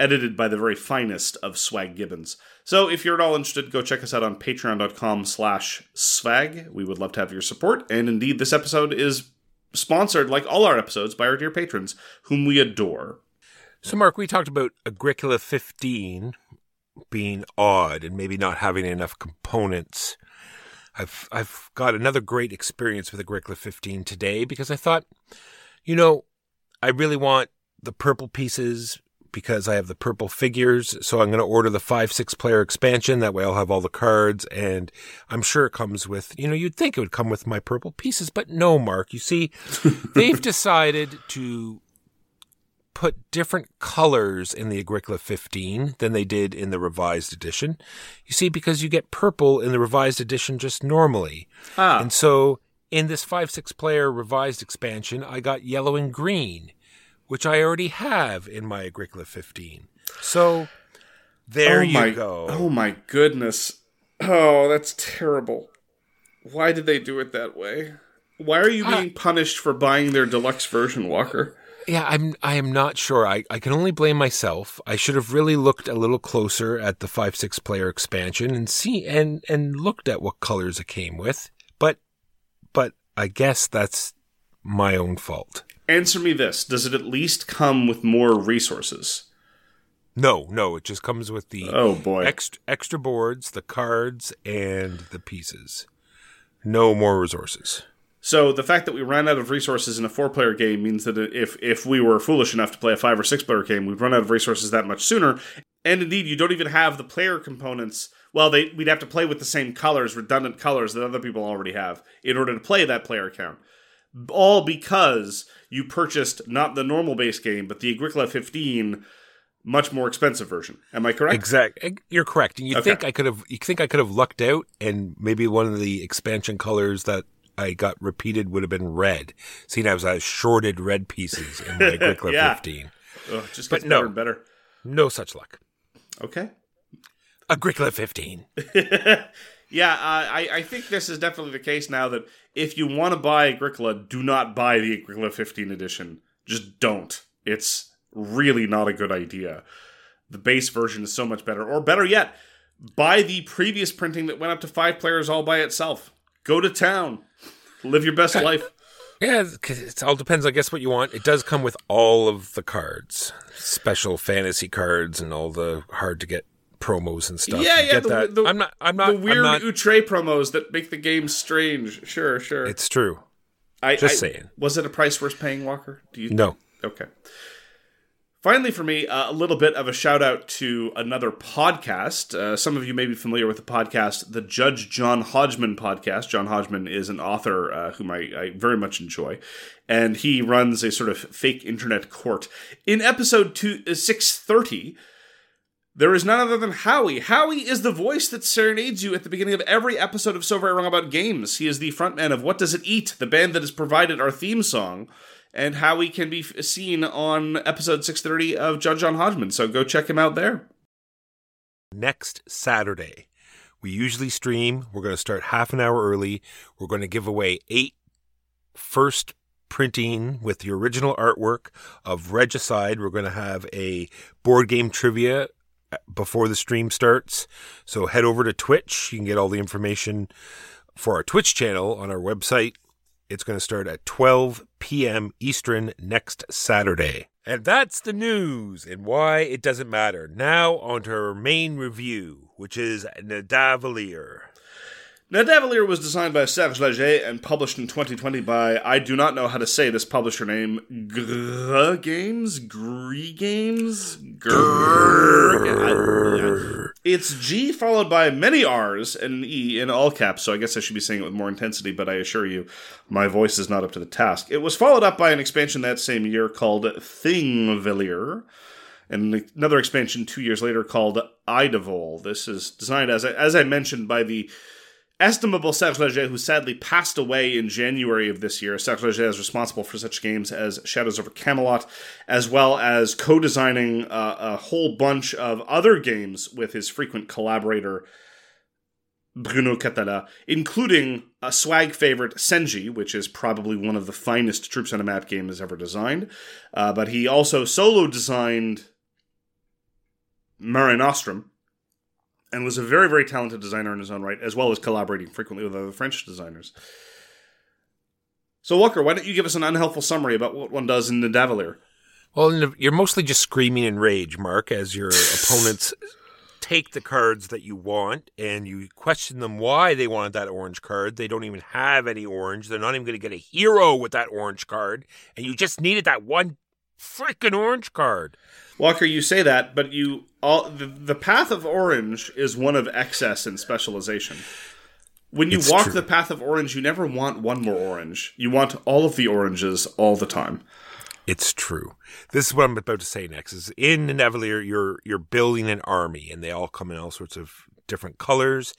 edited by the very finest of Swag Gibbons. So if you're at all interested, go check us out on patreon.com slash swag. We would love to have your support. And indeed, this episode is sponsored, like all our episodes, by our dear patrons, whom we adore. So, Mark, we talked about Agricola 15 being odd and maybe not having enough components. I've I've got another great experience with Agricola 15 today because I thought, you know, I really want the purple pieces because I have the purple figures. So I'm going to order the five, six player expansion. That way I'll have all the cards and I'm sure it comes with, you know, you'd think it would come with my purple pieces, but no, Mark. You see, they've decided to put different colors in the Agricola 15 than they did in the revised edition. You see, because you get purple in the revised edition just normally. Ah, And so in this 5 6 player revised expansion, I got yellow and green, which I already have in my Agricola 15. So there oh you my, go. Oh my goodness. Oh, that's terrible. Why did they do it that way? Why are you Ah. being punished for buying their deluxe version, Walker? Yeah, I'm I am not sure. I, I can only blame myself. I should have really looked a little closer at the five six player expansion and see and and looked at what colors it came with. But but I guess that's my own fault. Answer me this: Does it at least come with more resources? No, no, it just comes with the Oh boy. extra extra boards, the cards, and the pieces. No more resources. So the fact that we ran out of resources in a four-player game means that if if we were foolish enough to play a five or six-player game, we'd run out of resources that much sooner. And indeed, you don't even have the player components. Well, they we'd have to play with the same colors, redundant colors that other people already have in order to play that player count. All because you purchased not the normal base game, but the Agricola 15 much more expensive version. Am I correct? Exactly. Eh, you're correct. And you Okay. think I could have? You think I could have lucked out, and maybe one of the expansion colors that I got repeated would have been red. Seeing as I was shorted red pieces in my Agricola Yeah. 15. Ugh, it just But gets no. better and better. No such luck. Okay. Agricola 15. Yeah, uh, I, I think this is definitely the case now that if you want to buy Agricola, do not buy the Agricola 15 edition. Just don't. It's really not a good idea. The base version is so much better. Or better yet, buy the previous printing that went up to five players all by itself. Go to town. Live your best life. Yeah, it all depends, I guess, what you want. It does come with all of the cards, special fantasy cards, and all the hard to get promos and stuff. Yeah, You yeah, Get the- that. the- I'm not. I'm not. the weird I'm not, Outre promos that make the game strange. Sure, sure. It's true. I, just I- saying. Was it a price worth paying, Walker? Do you No. Okay. Finally, for me, uh, a little bit of a shout out to another podcast. Uh, some of you may be familiar with the podcast, the Judge John Hodgman podcast. John Hodgman is an author uh, whom I, I very much enjoy, and he runs a sort of fake internet court. In episode two, uh, 630, there is none other than Howie. Howie is the voice that serenades you at the beginning of every episode of So Very Wrong About Games. He is the frontman of What Does It Eat, the band that has provided our theme song. And Howie can be seen on episode 630 of Judge John Hodgman. So go check him out there. Next Saturday, we usually stream. We're going to start half an hour early. We're going to give away eight first printing with the original artwork of Regicide. We're going to have a board game trivia before the stream starts. So head over to Twitch. You can get all the information for our Twitch channel on our website. It's going to start at 12 p.m. Eastern next Saturday. And that's the news and why it doesn't matter. Now, on to our main review, which is Nidavellir. Now, was designed by Serge Laget and published in 2020 by, I do not know how to say this publisher name, Grr Games? Gree Games? Grr. It's G followed by many R's and an E in all caps, so I guess I should be saying it with more intensity, but I assure you, my voice is not up to the task. It was followed up by an expansion that same year called Thingvellir and another expansion two years later called Idavoll. This is designed, as I, as I mentioned, by the estimable Serge Laget, who sadly passed away in January of this year. Serge Laget is responsible for such games as Shadows over Camelot, as well as co-designing uh, a whole bunch of other games with his frequent collaborator Bruno Cathala, including a swag favorite Senji, which is probably one of the finest troops on a map game has ever designed. Uh, but he also solo designed Mare Nostrum, and was a very, very talented designer in his own right, as well as collaborating frequently with other French designers. So, Walker, why don't you give us an unhelpful summary about what one does in the Davalier? Well, you're mostly just screaming in rage, Mark, as your opponents take the cards that you want and you question them why they wanted that orange card. They don't even have any orange. They're not even going to get a hero with that orange card. And you just needed that one freaking orange card. Walker, you say that, but you all the, the path of orange is one of excess and specialization. When you It's walk true. the path of orange, you never want one more orange. You want all of the oranges all the time. It's true. This is what I'm about to say next. Is in the Nevalier, you're you're building an army, and they all come in all sorts of different colors,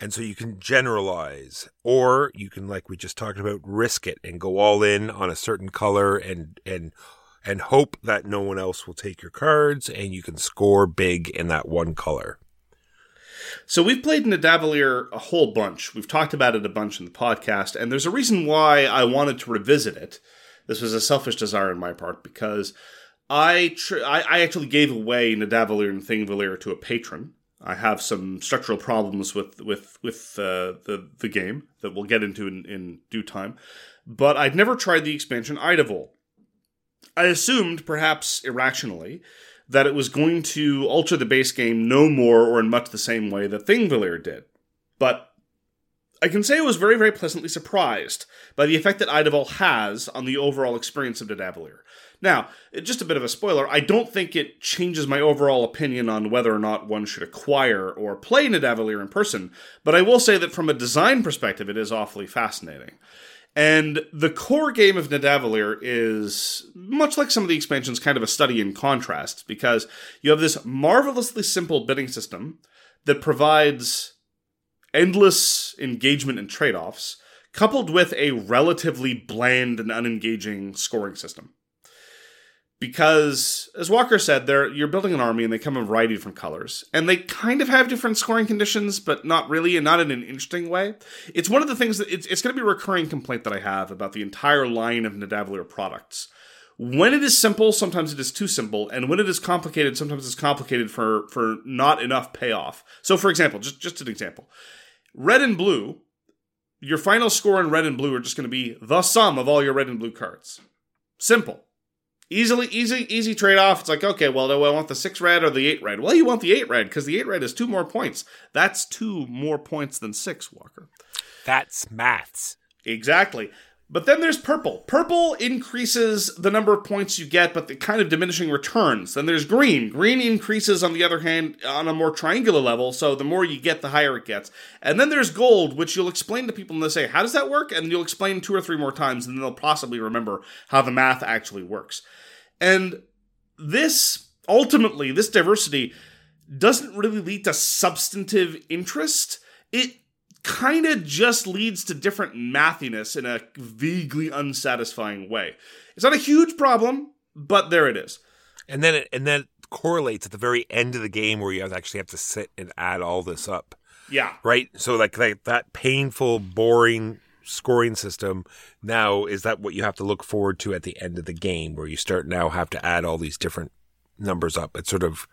and so you can generalize, or you can, like we just talked about, risk it and go all in on a certain color, and and and hope that no one else will take your cards, and you can score big in that one color. So we've played Nidavellir a whole bunch. We've talked about it a bunch in the podcast, and there's a reason why I wanted to revisit it. This was a selfish desire on my part because I tr- I, I actually gave away Nidavellir and Thingvellir to a patron. I have some structural problems with with with uh, the the game that we'll get into in, in due time, but I'd never tried the expansion Idavoll. I assumed, perhaps irrationally, that it was going to alter the base game no more or in much the same way that Thingvellir did. But I can say I was very, very pleasantly surprised by the effect that Idavoll has on the overall experience of Nidavellir. Now, just a bit of a spoiler, I don't think it changes my overall opinion on whether or not one should acquire or play Nidavellir in person, but I will say that from a design perspective, it is awfully fascinating. And the core game of Nidavellir is, much like some of the expansions, kind of a study in contrast, because you have this marvelously simple bidding system that provides endless engagement and trade offs, coupled with a relatively bland and unengaging scoring system. Because, as Walker said, they're, you're building an army and they come in a variety of different colors. And they kind of have different scoring conditions, but not really, and not in an interesting way. It's one of the things that it's, it's going to be a recurring complaint that I have about the entire line of Nidavellir products. When it is simple, sometimes it is too simple, and when it is complicated, sometimes it's complicated for, for not enough payoff. So, for example, just, just an example Red and blue, your final score in red and blue are just going to be the sum of all your red and blue cards. Simple. Easily, easy, easy trade off. It's like, okay, well, do I want the six red or the eight red? Well, you want the eight red because the eight red is two more points. That's two more points than six, Walker. That's maths. Exactly. But then there's purple. Purple increases the number of points you get, but the kind of diminishing returns. Then there's green. Green increases, on the other hand, on a more triangular level, so the more you get, the higher it gets. And then there's gold, which you'll explain to people and they'll say, How does that work? And you'll explain two or three more times, and they'll possibly remember how the math actually works. And this, ultimately, this diversity doesn't really lead to substantive interest. It kind of just leads to different mathiness in a vaguely unsatisfying way. It's not a huge problem, but there it is. And then it, and then it correlates at the very end of the game where you actually have to sit and add all this up. Yeah. Right? So like, like that painful, boring scoring system now is that what you have to look forward to at the end of the game where you start now have to add all these different numbers up. It sort of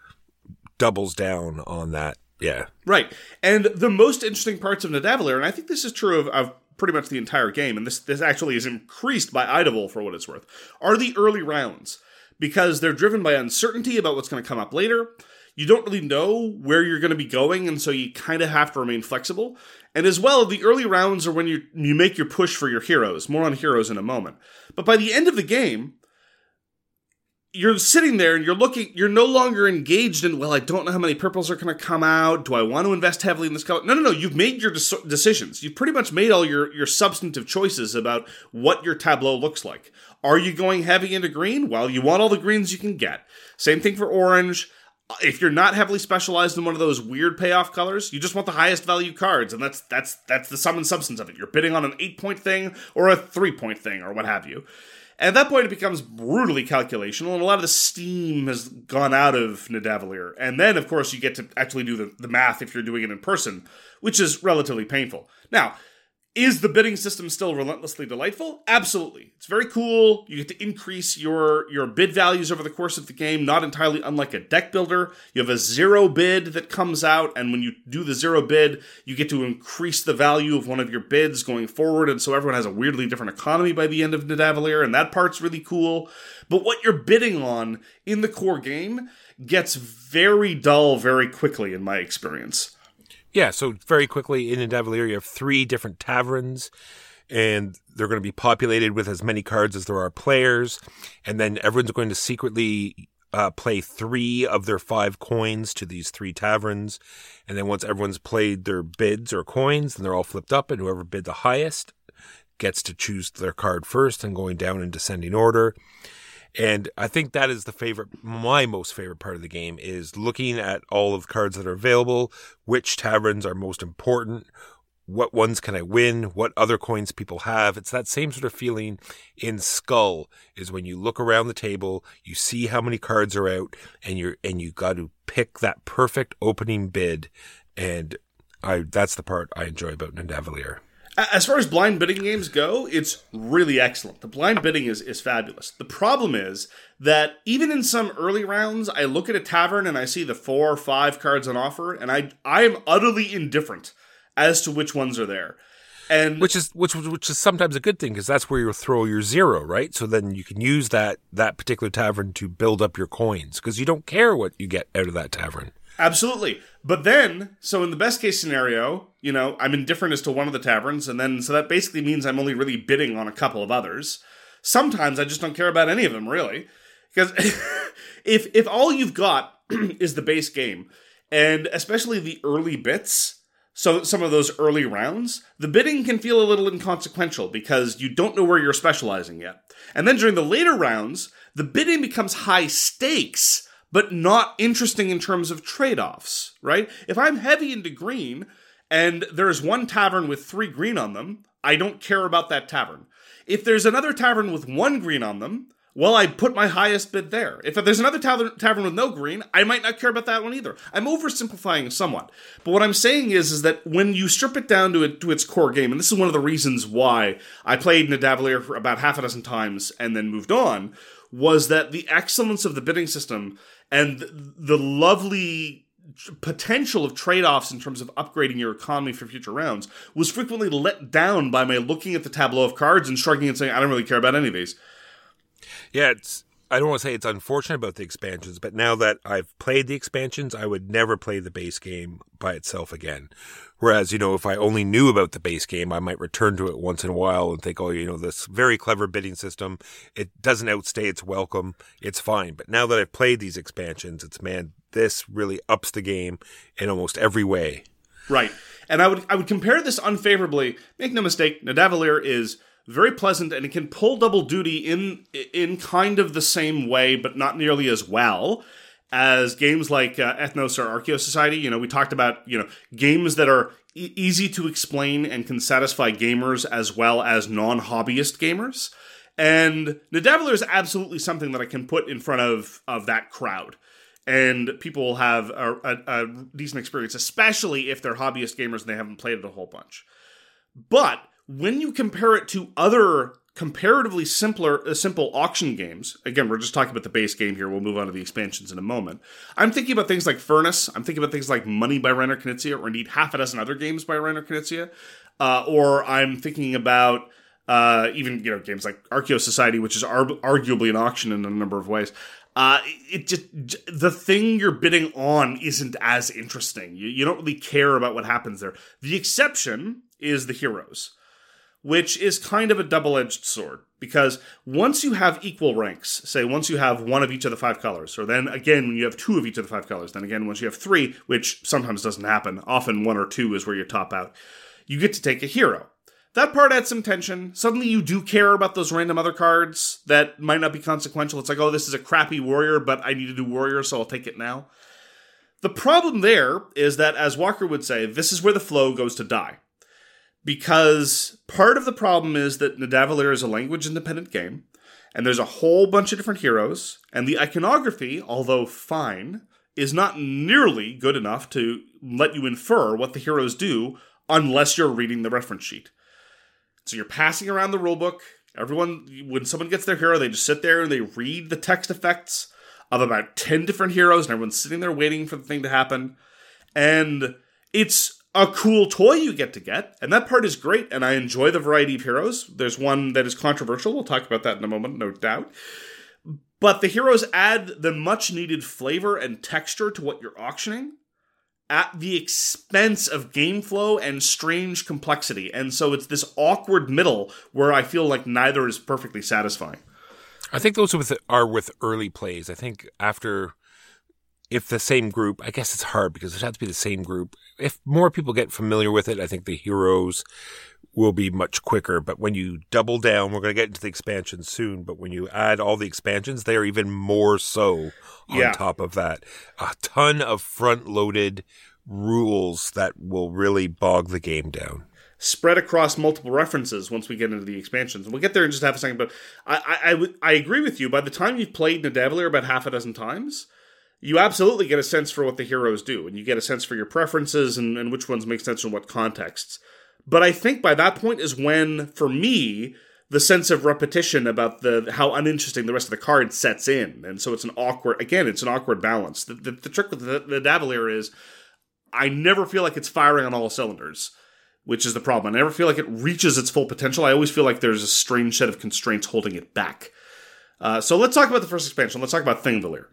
doubles down on that yeah. Right. And the most interesting parts of Nidavellir, and I think this is true of, of pretty much the entire game, and this this actually is increased by Idavoll for what it's worth, are the early rounds. Because they're driven by uncertainty about what's going to come up later. You don't really know where you're going to be going, and so you kind of have to remain flexible. And as well, the early rounds are when you you make your push for your heroes. More on heroes in a moment. But by the end of the game, you're sitting there and you're looking you're no longer engaged in well i don't know how many purples are going to come out. Do i want to invest heavily in this color? No no no. You've made your de- decisions. You've pretty much made all your your substantive choices about what your tableau looks like. Are you going heavy into green? Well you want all the greens you can get. Same thing for orange. Uh, if you're not heavily specialized in one of those weird payoff colors, you just want the highest value cards, and that's that's that's the sum and substance of it. You're bidding on an eight point thing or a three point thing or what have you. At that point, it becomes brutally calculational, and a lot of the steam has gone out of Nidavellir. And then, of course, you get to actually do the, the math if you're doing it in person, which is relatively painful. Now, is the bidding system still relentlessly delightful? Absolutely. It's very cool. You get to increase your, your bid values over the course of the game, not entirely unlike a deck builder. You have a zero bid that comes out, and when you do the zero bid, you get to increase the value of one of your bids going forward, and so everyone has a weirdly different economy by the end of Nidavellir, and that part's really cool. But what you're bidding on in the core game gets very dull very quickly, in my experience. Yeah, so very quickly in Nidavellir, you have three different taverns, and they're going to be populated with as many cards as there are players, and then everyone's going to secretly uh, play three of their five coins to these three taverns, and then once everyone's played their bids or coins, then they're all flipped up, and whoever bid the highest gets to choose their card first, and going down in descending order. And I think that is the favorite, my most favorite part of the game is looking at all of the cards that are available, which taverns are most important, what ones can I win, what other coins people have. It's that same sort of feeling in Skull is when you look around the table, you see how many cards are out, and you're and you got to pick that perfect opening bid. And I that's the part I enjoy about Nidavellir. As far as blind bidding games go, it's really excellent. The blind bidding is, is fabulous. The problem is that even in some early rounds, I look at a tavern and I see the four or five cards on offer, and I I am utterly indifferent as to which ones are there. And which is which which is sometimes a good thing because that's where you throw your zero, right? So then you can use that that particular tavern to build up your coins because you don't care what you get out of that tavern. Absolutely. But then, so in the best case scenario, you know, I'm indifferent as to one of the taverns, and then so that basically means I'm only really bidding on a couple of others. Sometimes I just don't care about any of them, really. Because if if all you've got is the base game, and especially the early bits, so some of those early rounds, the bidding can feel a little inconsequential because you don't know where you're specializing yet. And then during the later rounds, the bidding becomes high stakes but not interesting in terms of trade offs, right? If I'm heavy into green and there's one tavern with three green on them, I don't care about that tavern. If there's another tavern with one green on them, well, I put my highest bid there. If there's another tavern, tavern with no green, I might not care about that one either. I'm oversimplifying somewhat. But what I'm saying is, is that when you strip it down to, it, to its core game, and this is one of the reasons why I played Nidavellir for about half a dozen times and then moved on, was that the excellence of the bidding system and the lovely potential of trade-offs in terms of upgrading your economy for future rounds was frequently let down by my looking at the tableau of cards and shrugging and saying I don't really care about any of these. Yeah, it's I don't want to say it's unfortunate about the expansions, but now that I've played the expansions, I would never play the base game by itself again. Whereas, you know, if I only knew about the base game, I might return to it once in a while and think, oh, you know, this very clever bidding system, it doesn't outstay its welcome. It's fine. But now that I've played these expansions, it's man, this really ups the game in almost every way. Right. And I would I would compare this unfavorably. Make no mistake, Nidavellir is very pleasant and it can pull double duty in in kind of the same way but not nearly as well as games like uh, ethnos or Archeos Society you know we talked about you know games that are e- easy to explain and can satisfy gamers as well as non-hobbyist gamers. And Nidavellir is absolutely something that i can put in front of of that crowd. And people will have a, a, a decent experience especially if they're hobbyist gamers and they haven't played it a whole bunch. But when you compare it to other comparatively simpler uh, simple auction games. Again we're just talking about the base game here. We'll move on to the expansions in a moment. I'm thinking about things like furnace. I'm thinking about things like money by Reiner Knizia or indeed half a dozen other games by Reiner Knizia. Uh, or i'm thinking about uh, even you know games like Archeos Society which is ar- arguably an auction in a number of ways. Uh, it just the thing you're bidding on isn't as interesting. You, you don't really care about what happens there. The exception is the heroes which is kind of a double edged sword because once you have equal ranks, say once you have one of each of the five colors, or then again when you have two of each of the five colors, then again once you have three, which sometimes doesn't happen, often one or two is where you top out, you get to take a hero. That part adds some tension. Suddenly you do care about those random other cards that might not be consequential. It's like, oh, this is a crappy warrior, but I need to do warrior, so I'll take it now. The problem there is that, as Walker would say, this is where the flow goes to die because part of the problem is that Nidavellir is a language independent game, and there's a whole bunch of different heroes, and the iconography, although fine, is not nearly good enough to let you infer what the heroes do unless you're reading the reference sheet. So you're passing around the rulebook. Everyone, when someone gets their hero, they just sit there and they read the text effects of about 10 different heroes, and everyone's sitting there waiting for the thing to happen. And it's a cool toy you get to get, and that part is great, and I enjoy the variety of heroes. There's one that is controversial. We'll talk about that in a moment, no doubt. But the heroes add the much needed flavor and texture to what you're auctioning at the expense of game flow and strange complexity. And so it's this awkward middle where I feel like neither is perfectly satisfying. I think those are with early plays. I think after if the same group, I guess it's hard because it has to be the same group. If more people get familiar with it, I think the heroes will be much quicker. But when you double down, we're going to get into the expansions soon, but when you add all the expansions, they are even more so on yeah. top of that. A ton of front loaded rules that will really bog the game down spread across multiple references once we get into the expansions. We'll get there in just half a second, but I, I, I agree with you. By the time you've played Nidavellir about half a dozen times, you absolutely get a sense for what the heroes do, and you get a sense for your preferences and, and which ones make sense in what contexts. But I think by that point is when, for me, the sense of repetition about the how uninteresting the rest of the card sets in, and so it's an awkward. Again, it's an awkward balance. The, the, the trick with the, the Davalier is, I never feel like it's firing on all cylinders which is the problem. I never feel like it reaches its full potential. I always feel like there's a strange set of constraints holding it back. Uh, so let's talk about the first expansion. Let's talk about Thingvellir.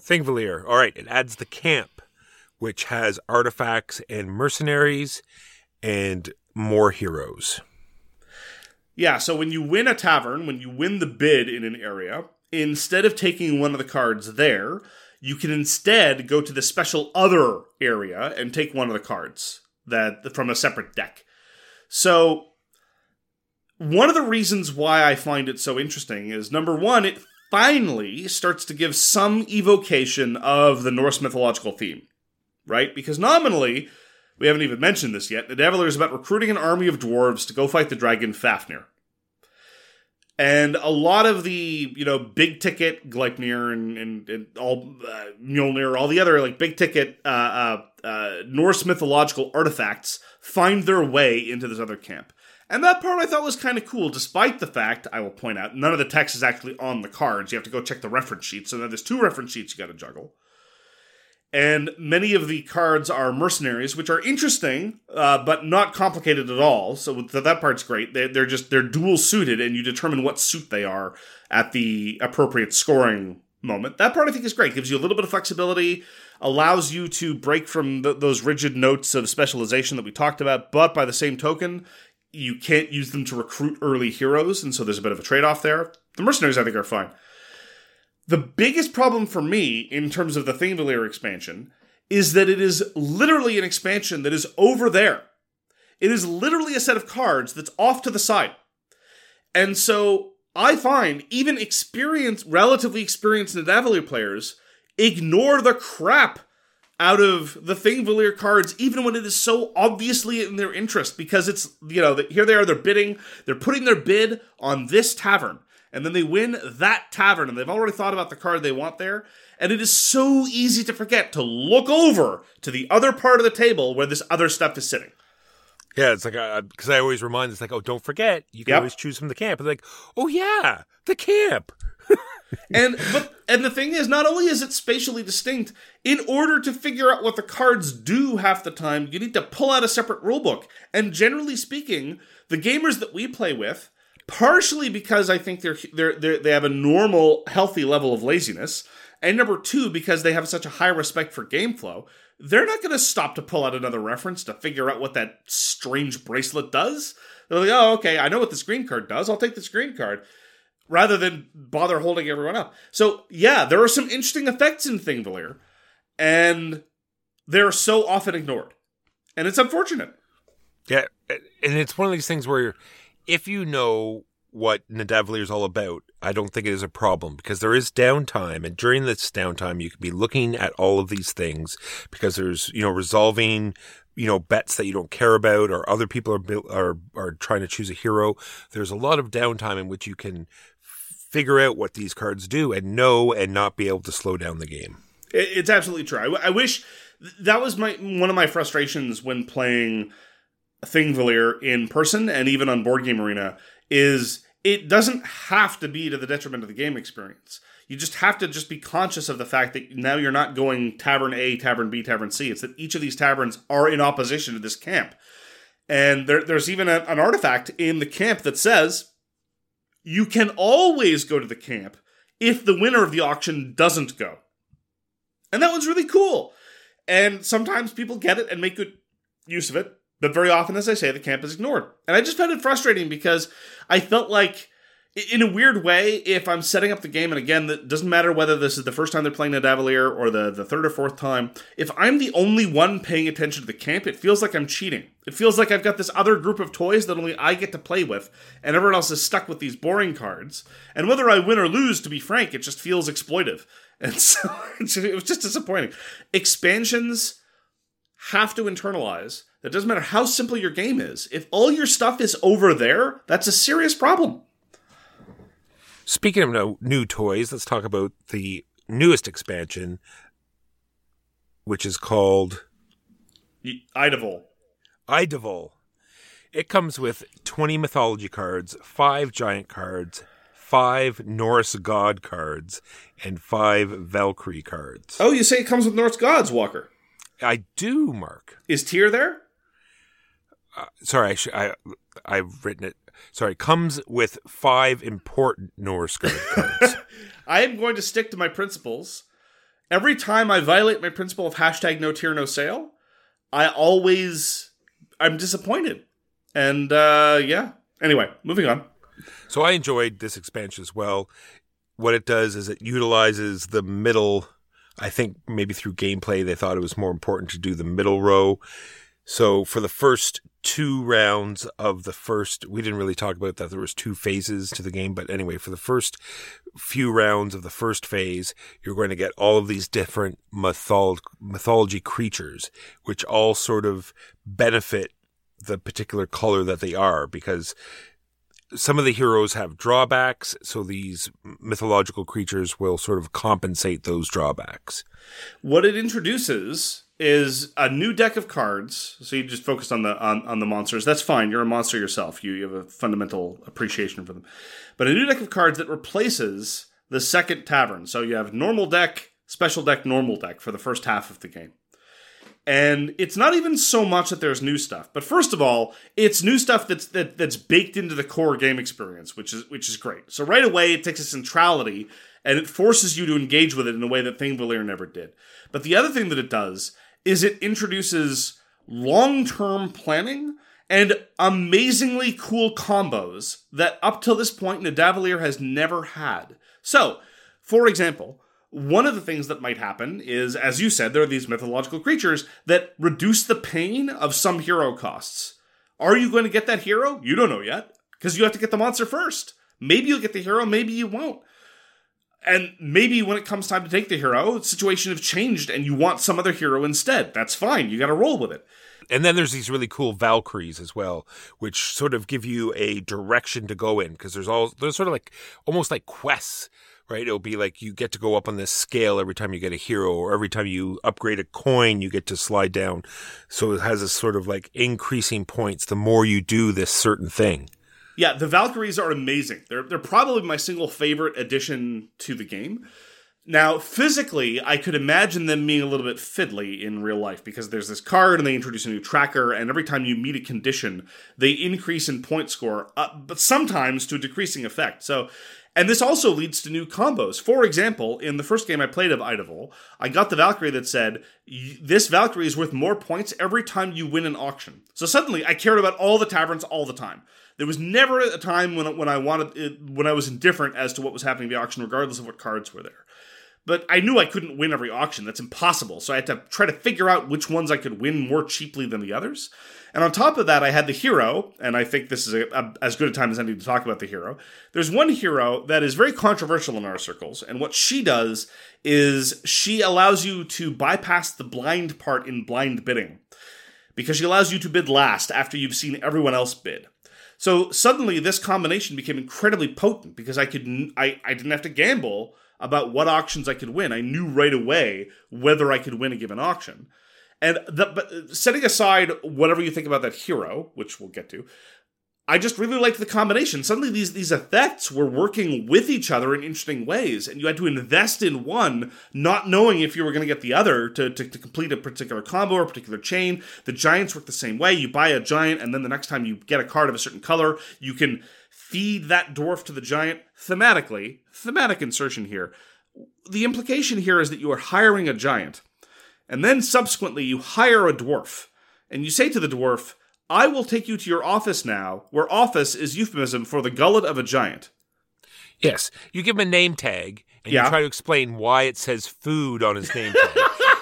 Thingvellir. All right, it adds the camp, which has artifacts and mercenaries and more heroes. Yeah, so when you win a tavern, when you win the bid in an area, instead of taking one of the cards there, you can instead go to the special other area and take one of the cards that from a separate deck. So one of the reasons why I find it so interesting is number one, it finally starts to give some evocation of the Norse mythological theme, right? Because nominally, we haven't even mentioned this yet, Nidavellir is about recruiting an army of dwarves to go fight the dragon Fafnir. And a lot of the, you know, big ticket Gleipnir and, and, and all uh, Mjolnir, all the other like big ticket uh, uh, uh, Norse mythological artifacts find their way into this other camp. And that part I thought was kind of cool, despite the fact, I will point out, none of the text is actually on the cards. You have to go check the reference sheets. So now there's two reference sheets you got to juggle. And many of the cards are mercenaries, which are interesting, uh, but not complicated at all. So that part's great. They, they're just they're dual suited, and you determine what suit they are at the appropriate scoring moment. That part I think is great. Gives you a little bit of flexibility, allows you to break from those rigid notes of specialization that we talked about. But by the same token, you can't use them to recruit early heroes, and so there's a bit of a trade off there. The mercenaries I think are fine. The biggest problem for me in terms of the Thingvellir expansion is that it is literally an expansion that is over there. It is literally a set of cards that's off to the side. And so I find even experienced, relatively experienced Nidavellir players ignore the crap out of the Thingvellir cards, even when it is so obviously in their interest, because it's, you know, here they are, they're bidding, they're putting their bid on this tavern and then they win that tavern and they've already thought about the card they want there. And it is so easy to forget to look over to the other part of the table where this other stuff is sitting. Yeah, it's like uh, because I, I, always remind it's like, oh, don't forget, you can yep. always choose from the camp. And like, oh yeah, the camp. and but and the thing is, not only is it spatially distinct, in order to figure out what the cards do half the time, you need to pull out a separate rulebook. And generally speaking, the gamers that we play with partially because I think they're, they're, they're they have a normal, healthy level of laziness, and number two because they have such a high respect for game flow. They're not going to stop to pull out another reference to figure out what that strange bracelet does. They're like, oh, okay, I know what this green card does. I'll take this green card rather than bother holding everyone up. So, yeah, there are some interesting effects in Thingvellir, and they're so often ignored. And it's unfortunate. Yeah, and it's one of these things where if you know what Nidavellir is all about, I don't think it is a problem because there is downtime, and during this downtime, you could be looking at all of these things because there's you know resolving you know bets that you don't care about, or other people are are are trying to choose a hero. There's a lot of downtime in which you can figure out what these cards do and know and not be able to slow down the game. It's absolutely true. I, wish that was my one of my frustrations when playing Thingvellir in person and even on Board Game Arena is it doesn't have to be to the detriment of the game experience. You just have to just be conscious of the fact that now you're not going tavern A, tavern B, tavern C. It's that each of these taverns are in opposition to this camp. And there, there's even a, an artifact in the camp that says you can always go to the camp if the winner of the auction doesn't go. And that one's really cool. And sometimes people get it and make good use of it. But very often, as I say, the camp is ignored. And I just found it frustrating because I felt like, in a weird way, if I'm setting up the game, and again, it doesn't matter whether this is the first time they're playing Nidavellir or the, the third or fourth time, if I'm the only one paying attention to the camp, it feels like I'm cheating. It feels like I've got this other group of toys that only I get to play with, and everyone else is stuck with these boring cards. And whether I win or lose, to be frank, it just feels exploitive. And so it was just disappointing. Expansions have to internalize it doesn't matter how simple your game is. If all your stuff is over there, that's a serious problem. Speaking of no, new toys, let's talk about the newest expansion, which is called Idavoll. Idavoll. It comes with 20 mythology cards, 5 giant cards, 5 Norse god cards, and 5 Valkyrie cards. Oh, you say it comes with Norse gods, Walker? I do, Mark. Is Tyr there? uh, sorry, I, sh- I I've written it. Sorry, comes with five important Norse cards. I am going to stick to my principles. Every time I violate my principle of hashtag no tier no sale, I always I'm disappointed. And uh yeah. Anyway, moving on. so I enjoyed this expansion as well. What it does is it utilizes the middle. I think maybe through gameplay they thought it was more important to do the middle row. So for the first two rounds of the first, we didn't really talk about that. There was two phases to the game, but anyway, for the first few rounds of the first phase, you're going to get all of these different mythol- mythology creatures, which all sort of benefit the particular color that they are because some of the heroes have drawbacks, so these mythological creatures will sort of compensate those drawbacks. What it introduces is a new deck of cards. So you just focused on the on, on the monsters. That's fine. You're a monster yourself. You, you have a fundamental appreciation for them. But a new deck of cards that replaces the second tavern. So you have normal deck, special deck, normal deck for the first half of the game. And it's not even so much that there's new stuff, but first of all, it's new stuff that's that, that's baked into the core game experience, which is which is great. So right away, it takes a centrality and it forces you to engage with it in a way that Thingvellir never did. But the other thing that it does is it introduces long-term planning and amazingly cool combos that up till this point Nidavellir has never had. So, for example, one of the things that might happen is, as you said, there are these mythological creatures that reduce the pain of some hero costs. Are you going to get that hero? You don't know yet, because you have to get the monster first. Maybe you'll get the hero, maybe you won't. And maybe when it comes time to take the hero, the situation have changed and you want some other hero instead. That's fine. You got to roll with it. And then there's these really cool Valkyries as well, which sort of give you a direction to go in because there's all there's sort of like almost like quests, right? It'll be like you get to go up on this scale every time you get a hero, or every time you upgrade a coin, you get to slide down. So it has a sort of like increasing points the more you do this certain thing. Yeah, the Valkyries are amazing. They're they're probably my single favorite addition to the game. Now, physically, I could imagine them being a little bit fiddly in real life because there's this card and they introduce a new tracker, and every time you meet a condition, they increase in point score, uh, but sometimes to a decreasing effect. So, and this also leads to new combos. For example, in the first game I played of Idavoll, I got the Valkyrie that said, This Valkyrie is worth more points every time you win an auction. So suddenly I cared about all the taverns all the time. There was never a time when, when I wanted it, when I was indifferent as to what was happening in the auction, regardless of what cards were there but I knew I couldn't win every auction. That's impossible. So I had to try to figure out which ones I could win more cheaply than the others. And on top of that, I had the hero, and I think this is a, a, as good a time as any to talk about the hero. There's one hero that is very controversial in our circles, and what she does is she allows you to bypass the blind part in blind bidding because she allows you to bid last after you've seen everyone else bid. So suddenly, this combination became incredibly potent because I could I, I didn't have to gamble about what auctions I could win. I knew right away whether I could win a given auction. And the, but setting aside whatever you think about that hero, which we'll get to, I just really liked the combination. Suddenly, these these effects were working with each other in interesting ways, and you had to invest in one, not knowing if you were going to get the other to, to, to complete a particular combo or a particular chain. The giants work the same way. You buy a giant, and then the next time you get a card of a certain color, you can feed that dwarf to the giant thematically. Thematic insertion here. The implication here is that you are hiring a giant, and then subsequently you hire a dwarf, and you say to the dwarf, I will take you to your office now, where office is euphemism for the gullet of a giant. Yes, you give him a name tag and Yeah. you try to explain why it says food on his name tag.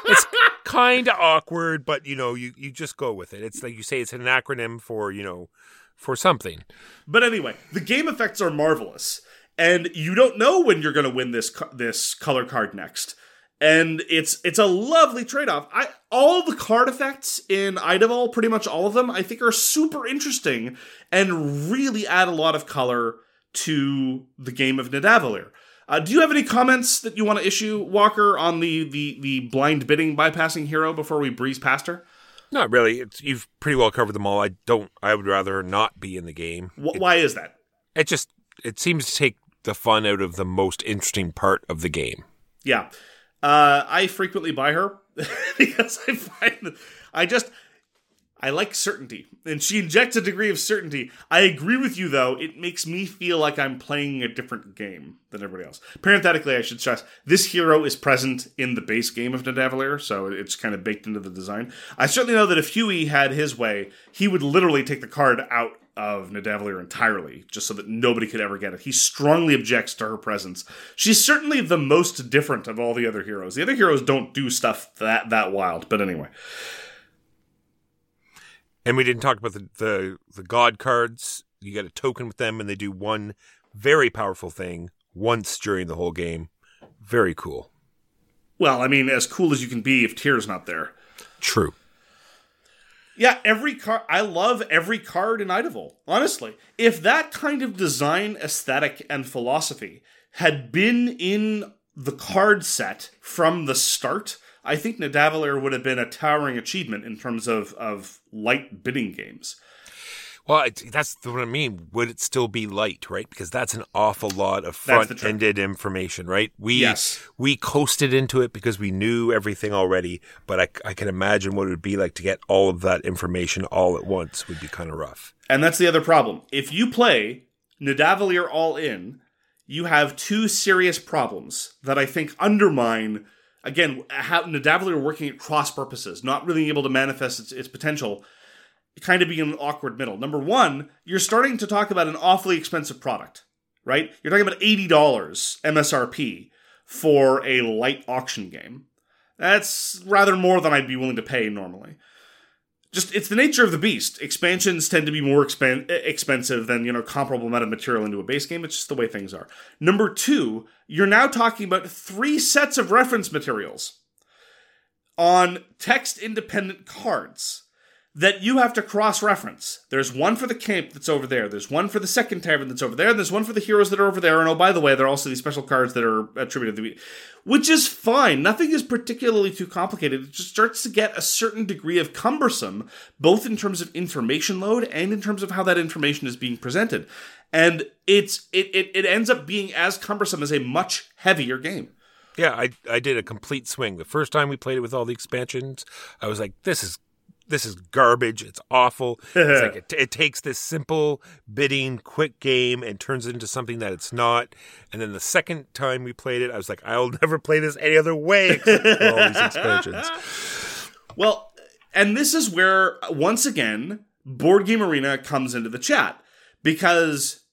it's kind of awkward, but you know, you, you just go with it. It's like you say it's an acronym for, you know, for something. But anyway, the game effects are marvelous, and you don't know when you're going to win this this color card next. And it's it's a lovely trade off. I all the card effects in Idavoll, pretty much all of them, I think are super interesting and really add a lot of color to the game of Nidavellir. Uh, do you have any comments that you want to issue, Walker, on the, the the blind bidding bypassing hero before we breeze past her? Not really. It's, you've pretty well covered them all. I don't. I would rather not be in the game. Wh- why is that? It just it seems to take the fun out of the most interesting part of the game. Yeah. Uh, I frequently buy her because I find that I just I like certainty, and she injects a degree of certainty. I agree with you, though. It makes me feel like I'm playing a different game than everybody else. Parenthetically, I should stress this hero is present in the base game of Nidavellir, so it's kind of baked into the design. I certainly know that if Huey had his way, he would literally take the card out of Nidavellir entirely, just so that nobody could ever get it. He strongly objects to her presence. She's certainly the most different of all the other heroes. The other heroes don't do stuff that that wild, but anyway. And we didn't talk about the, the, the god cards. You get a token with them, and they do one very powerful thing once during the whole game. Very cool. Well, I mean, as cool as you can be if Tyr's not there. True. Yeah, every card. I love every card in Idavoll. Honestly, if that kind of design, aesthetic, and philosophy had been in the card set from the start, I think Nidavellir would have been a towering achievement in terms of, of light bidding games. Well, that's what I mean. Would it still be light, right? Because that's an awful lot of front-ended information, right? We yes. we coasted into it because we knew everything already, but I, I can imagine what it would be like to get all of that information all at once would be kind of rough. And that's the other problem. If you play Nidavellir all in, you have two serious problems that I think undermine again, how Nidavellir working at cross purposes, not really able to manifest its, its potential, kind of being an awkward middle. Number one, you're starting to talk about an awfully expensive product, right? You're talking about $80 MSRP for a light auction game. That's rather more than I'd be willing to pay normally just it's the nature of the beast. Expansions tend to be more expen- expensive than you know comparable meta material into a base game. It's just the way things are. Number two, you're now talking about three sets of reference materials on text independent cards that you have to cross reference. There's one for the camp that's over there. There's one for the second tavern that's over there. And there's one for the heroes that are over there. And oh, by the way, there are also these special cards that are attributed to the, which is fine. Nothing is particularly too complicated. It just starts to get a certain degree of cumbersome, both in terms of information load and in terms of how that information is being presented. And it's it it, it ends up being as cumbersome as a much heavier game. Yeah, I I did a complete swing. The first time we played it with all the expansions, I was like, this is this is garbage. It's awful. it's like it, it, takes this simple bidding, quick game and turns it into something that it's not. And then the second time we played it, I was like, I'll never play this any other way except for all these expansions. Well, and this is where once again Board Game Arena comes into the chat because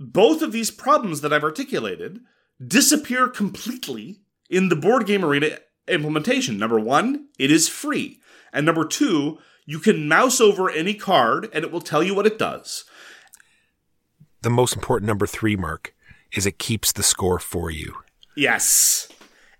both of these problems that I've articulated disappear completely in the Board Game Arena implementation. Number one, it is free. And number two, you can mouse over any card and it will tell you what it does. The most important number three, Mark, is it keeps the score for you. Yes.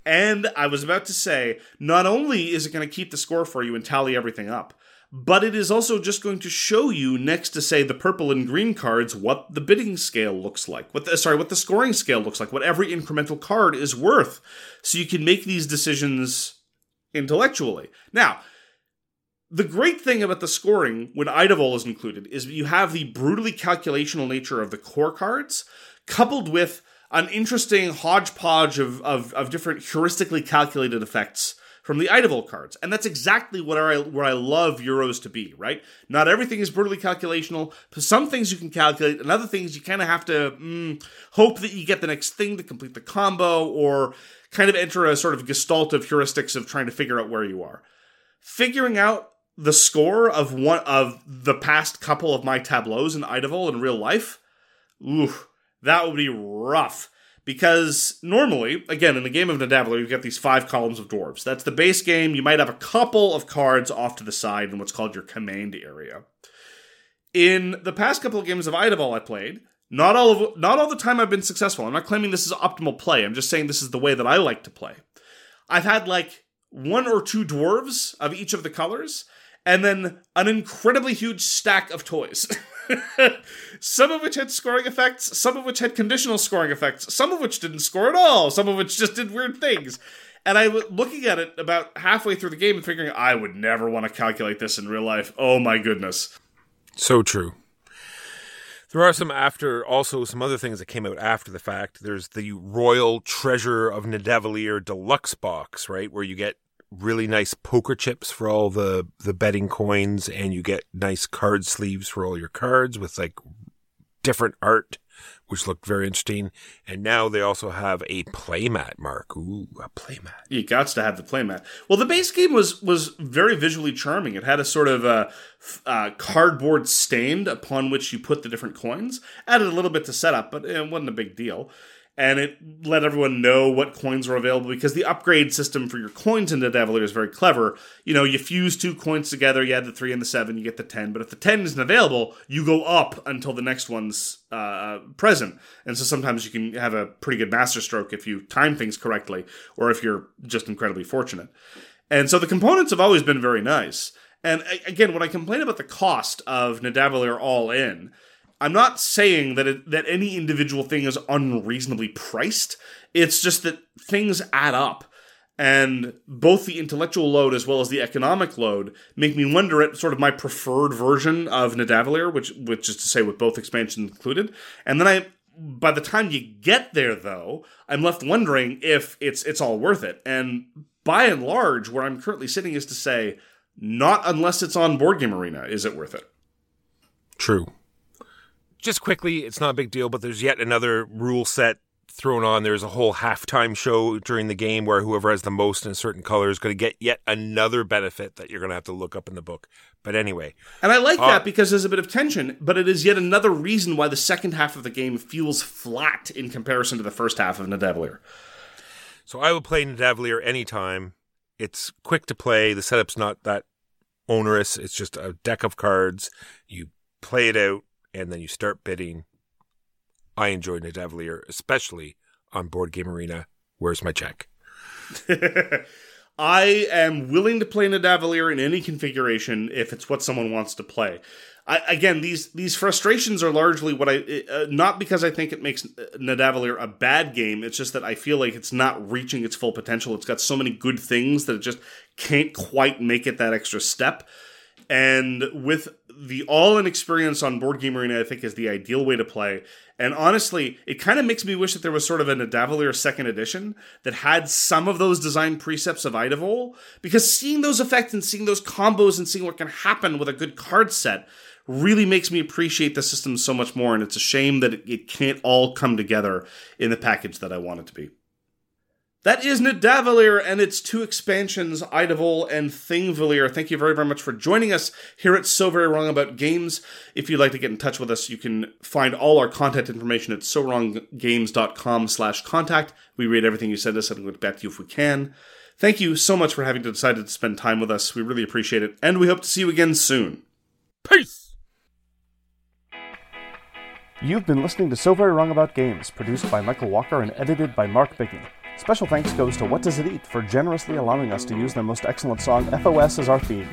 And I was about to say, not only is it going to keep the score for you and tally everything up, but it is also just going to show you next to say the purple and green cards what the bidding scale looks like what the, sorry what the scoring scale looks like what every incremental card is worth so you can make these decisions intellectually now the great thing about the scoring when Idavoll is included is you have the brutally calculational nature of the core cards, coupled with an interesting hodgepodge of, of, of different heuristically calculated effects from the Idavoll cards. And that's exactly what I, where I love Euros to be, right? Not everything is brutally calculational. Some things you can calculate, and other things you kind of have to mm, hope that you get the next thing to complete the combo, or kind of enter a sort of gestalt of heuristics of trying to figure out where you are. Figuring out the score of one of the past couple of my tableaus in Idavoll in real life, ooh, that would be rough. Because normally, again, in the game of Nidavellir, you've got these five columns of dwarves. That's the base game. You might have a couple of cards off to the side in what's called your command area. In the past couple of games of Idavoll I played, not all of not all the time I've been successful. I'm not claiming this is optimal play. I'm just saying this is the way that I like to play. I've had like one or two dwarves of each of the colors, and then an incredibly huge stack of toys. some of which had scoring effects, some of which had conditional scoring effects, some of which didn't score at all, some of which just did weird things. And I was looking at it about halfway through the game and figuring I would never want to calculate this in real life. Oh my goodness. So true. There are some after, also some other things that came out after the fact. There's the Royal Treasure of Nidavellir Deluxe box, right, where you get really nice poker chips for all the the betting coins, and you get nice card sleeves for all your cards with like different art, which looked very interesting. And now they also have a playmat, Mark. Ooh, a playmat. You got to have the playmat. Well, the base game was was very visually charming. It had a sort of a, uh cardboard stand upon which you put the different coins. Added a little bit to setup, but it wasn't a big deal and it let everyone know what coins were available because the upgrade system for your coins in Nidavellir is very clever. You know, you fuse two coins together, you add the three and the seven, you get the ten. But if the ten isn't available, you go up until the next one's uh, present. And so sometimes you can have a pretty good master stroke if you time things correctly, or if you're just incredibly fortunate. And so the components have always been very nice. And again, when I complain about the cost of Nidavellir All In, I'm not saying that it, that any individual thing is unreasonably priced. It's just that things add up. And both the intellectual load as well as the economic load make me wonder at sort of my preferred version of Nidavellir, which which is to say with both expansions included. And then I by the time you get there though, I'm left wondering if it's it's all worth it. And by and large, where I'm currently sitting is to say, not unless it's on Board Game Arena is it worth it. True just quickly, it's not a big deal, but there's yet another rule set thrown on. There's a whole halftime show during the game where whoever has the most in a certain color is going to get yet another benefit that you're going to have to look up in the book. But anyway. And I like uh, that because there's a bit of tension, but it is yet another reason why the second half of the game feels flat in comparison to the first half of Nidavellir. So I would play Nidavellir anytime. It's quick to play. The setup's not that onerous. It's just a deck of cards. You play it out and then you start bidding. I enjoy Nidavellir, especially on Board Game Arena. Where's my check? I am willing to play Nidavellir in any configuration if it's what someone wants to play. I, again, these these frustrations are largely what I uh, not because I think it makes Nidavellir a bad game. It's just that I feel like it's not reaching its full potential. It's got so many good things that it just can't quite make it that extra step. And with the all in experience on Board Game Arena, I think, is the ideal way to play. And honestly, it kind of makes me wish that there was sort of a Nidavellir second edition that had some of those design precepts of Idavoll, because seeing those effects and seeing those combos and seeing what can happen with a good card set really makes me appreciate the system so much more. And it's a shame that it can't all come together in the package that I want it to be. That is Nidavellir and its two expansions, Idavoll and Thingvellir. Thank you very, very much for joining us here at So Very Wrong About Games. If you'd like to get in touch with us, you can find all our content information at sowronggames.com slash contact. We read everything you send us and we'll get back to you if we can. Thank you so much for having decided to spend time with us. We really appreciate it, and we hope to see you again soon. Peace! You've been listening to So Very Wrong About Games, produced by Michael Walker and edited by Mark Bigney. Special thanks goes to What Does It Eat for generously allowing us to use their most excellent song, FOS, as our theme.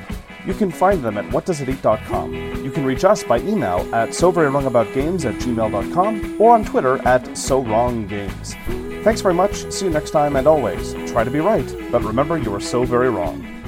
You can find them at whatdoesiteat.com. You can reach us by email at soverywrongaboutgames at gmail.com or on Twitter at sowronggames. Thanks very much, see you next time, and always, try to be right, but remember you are so very wrong.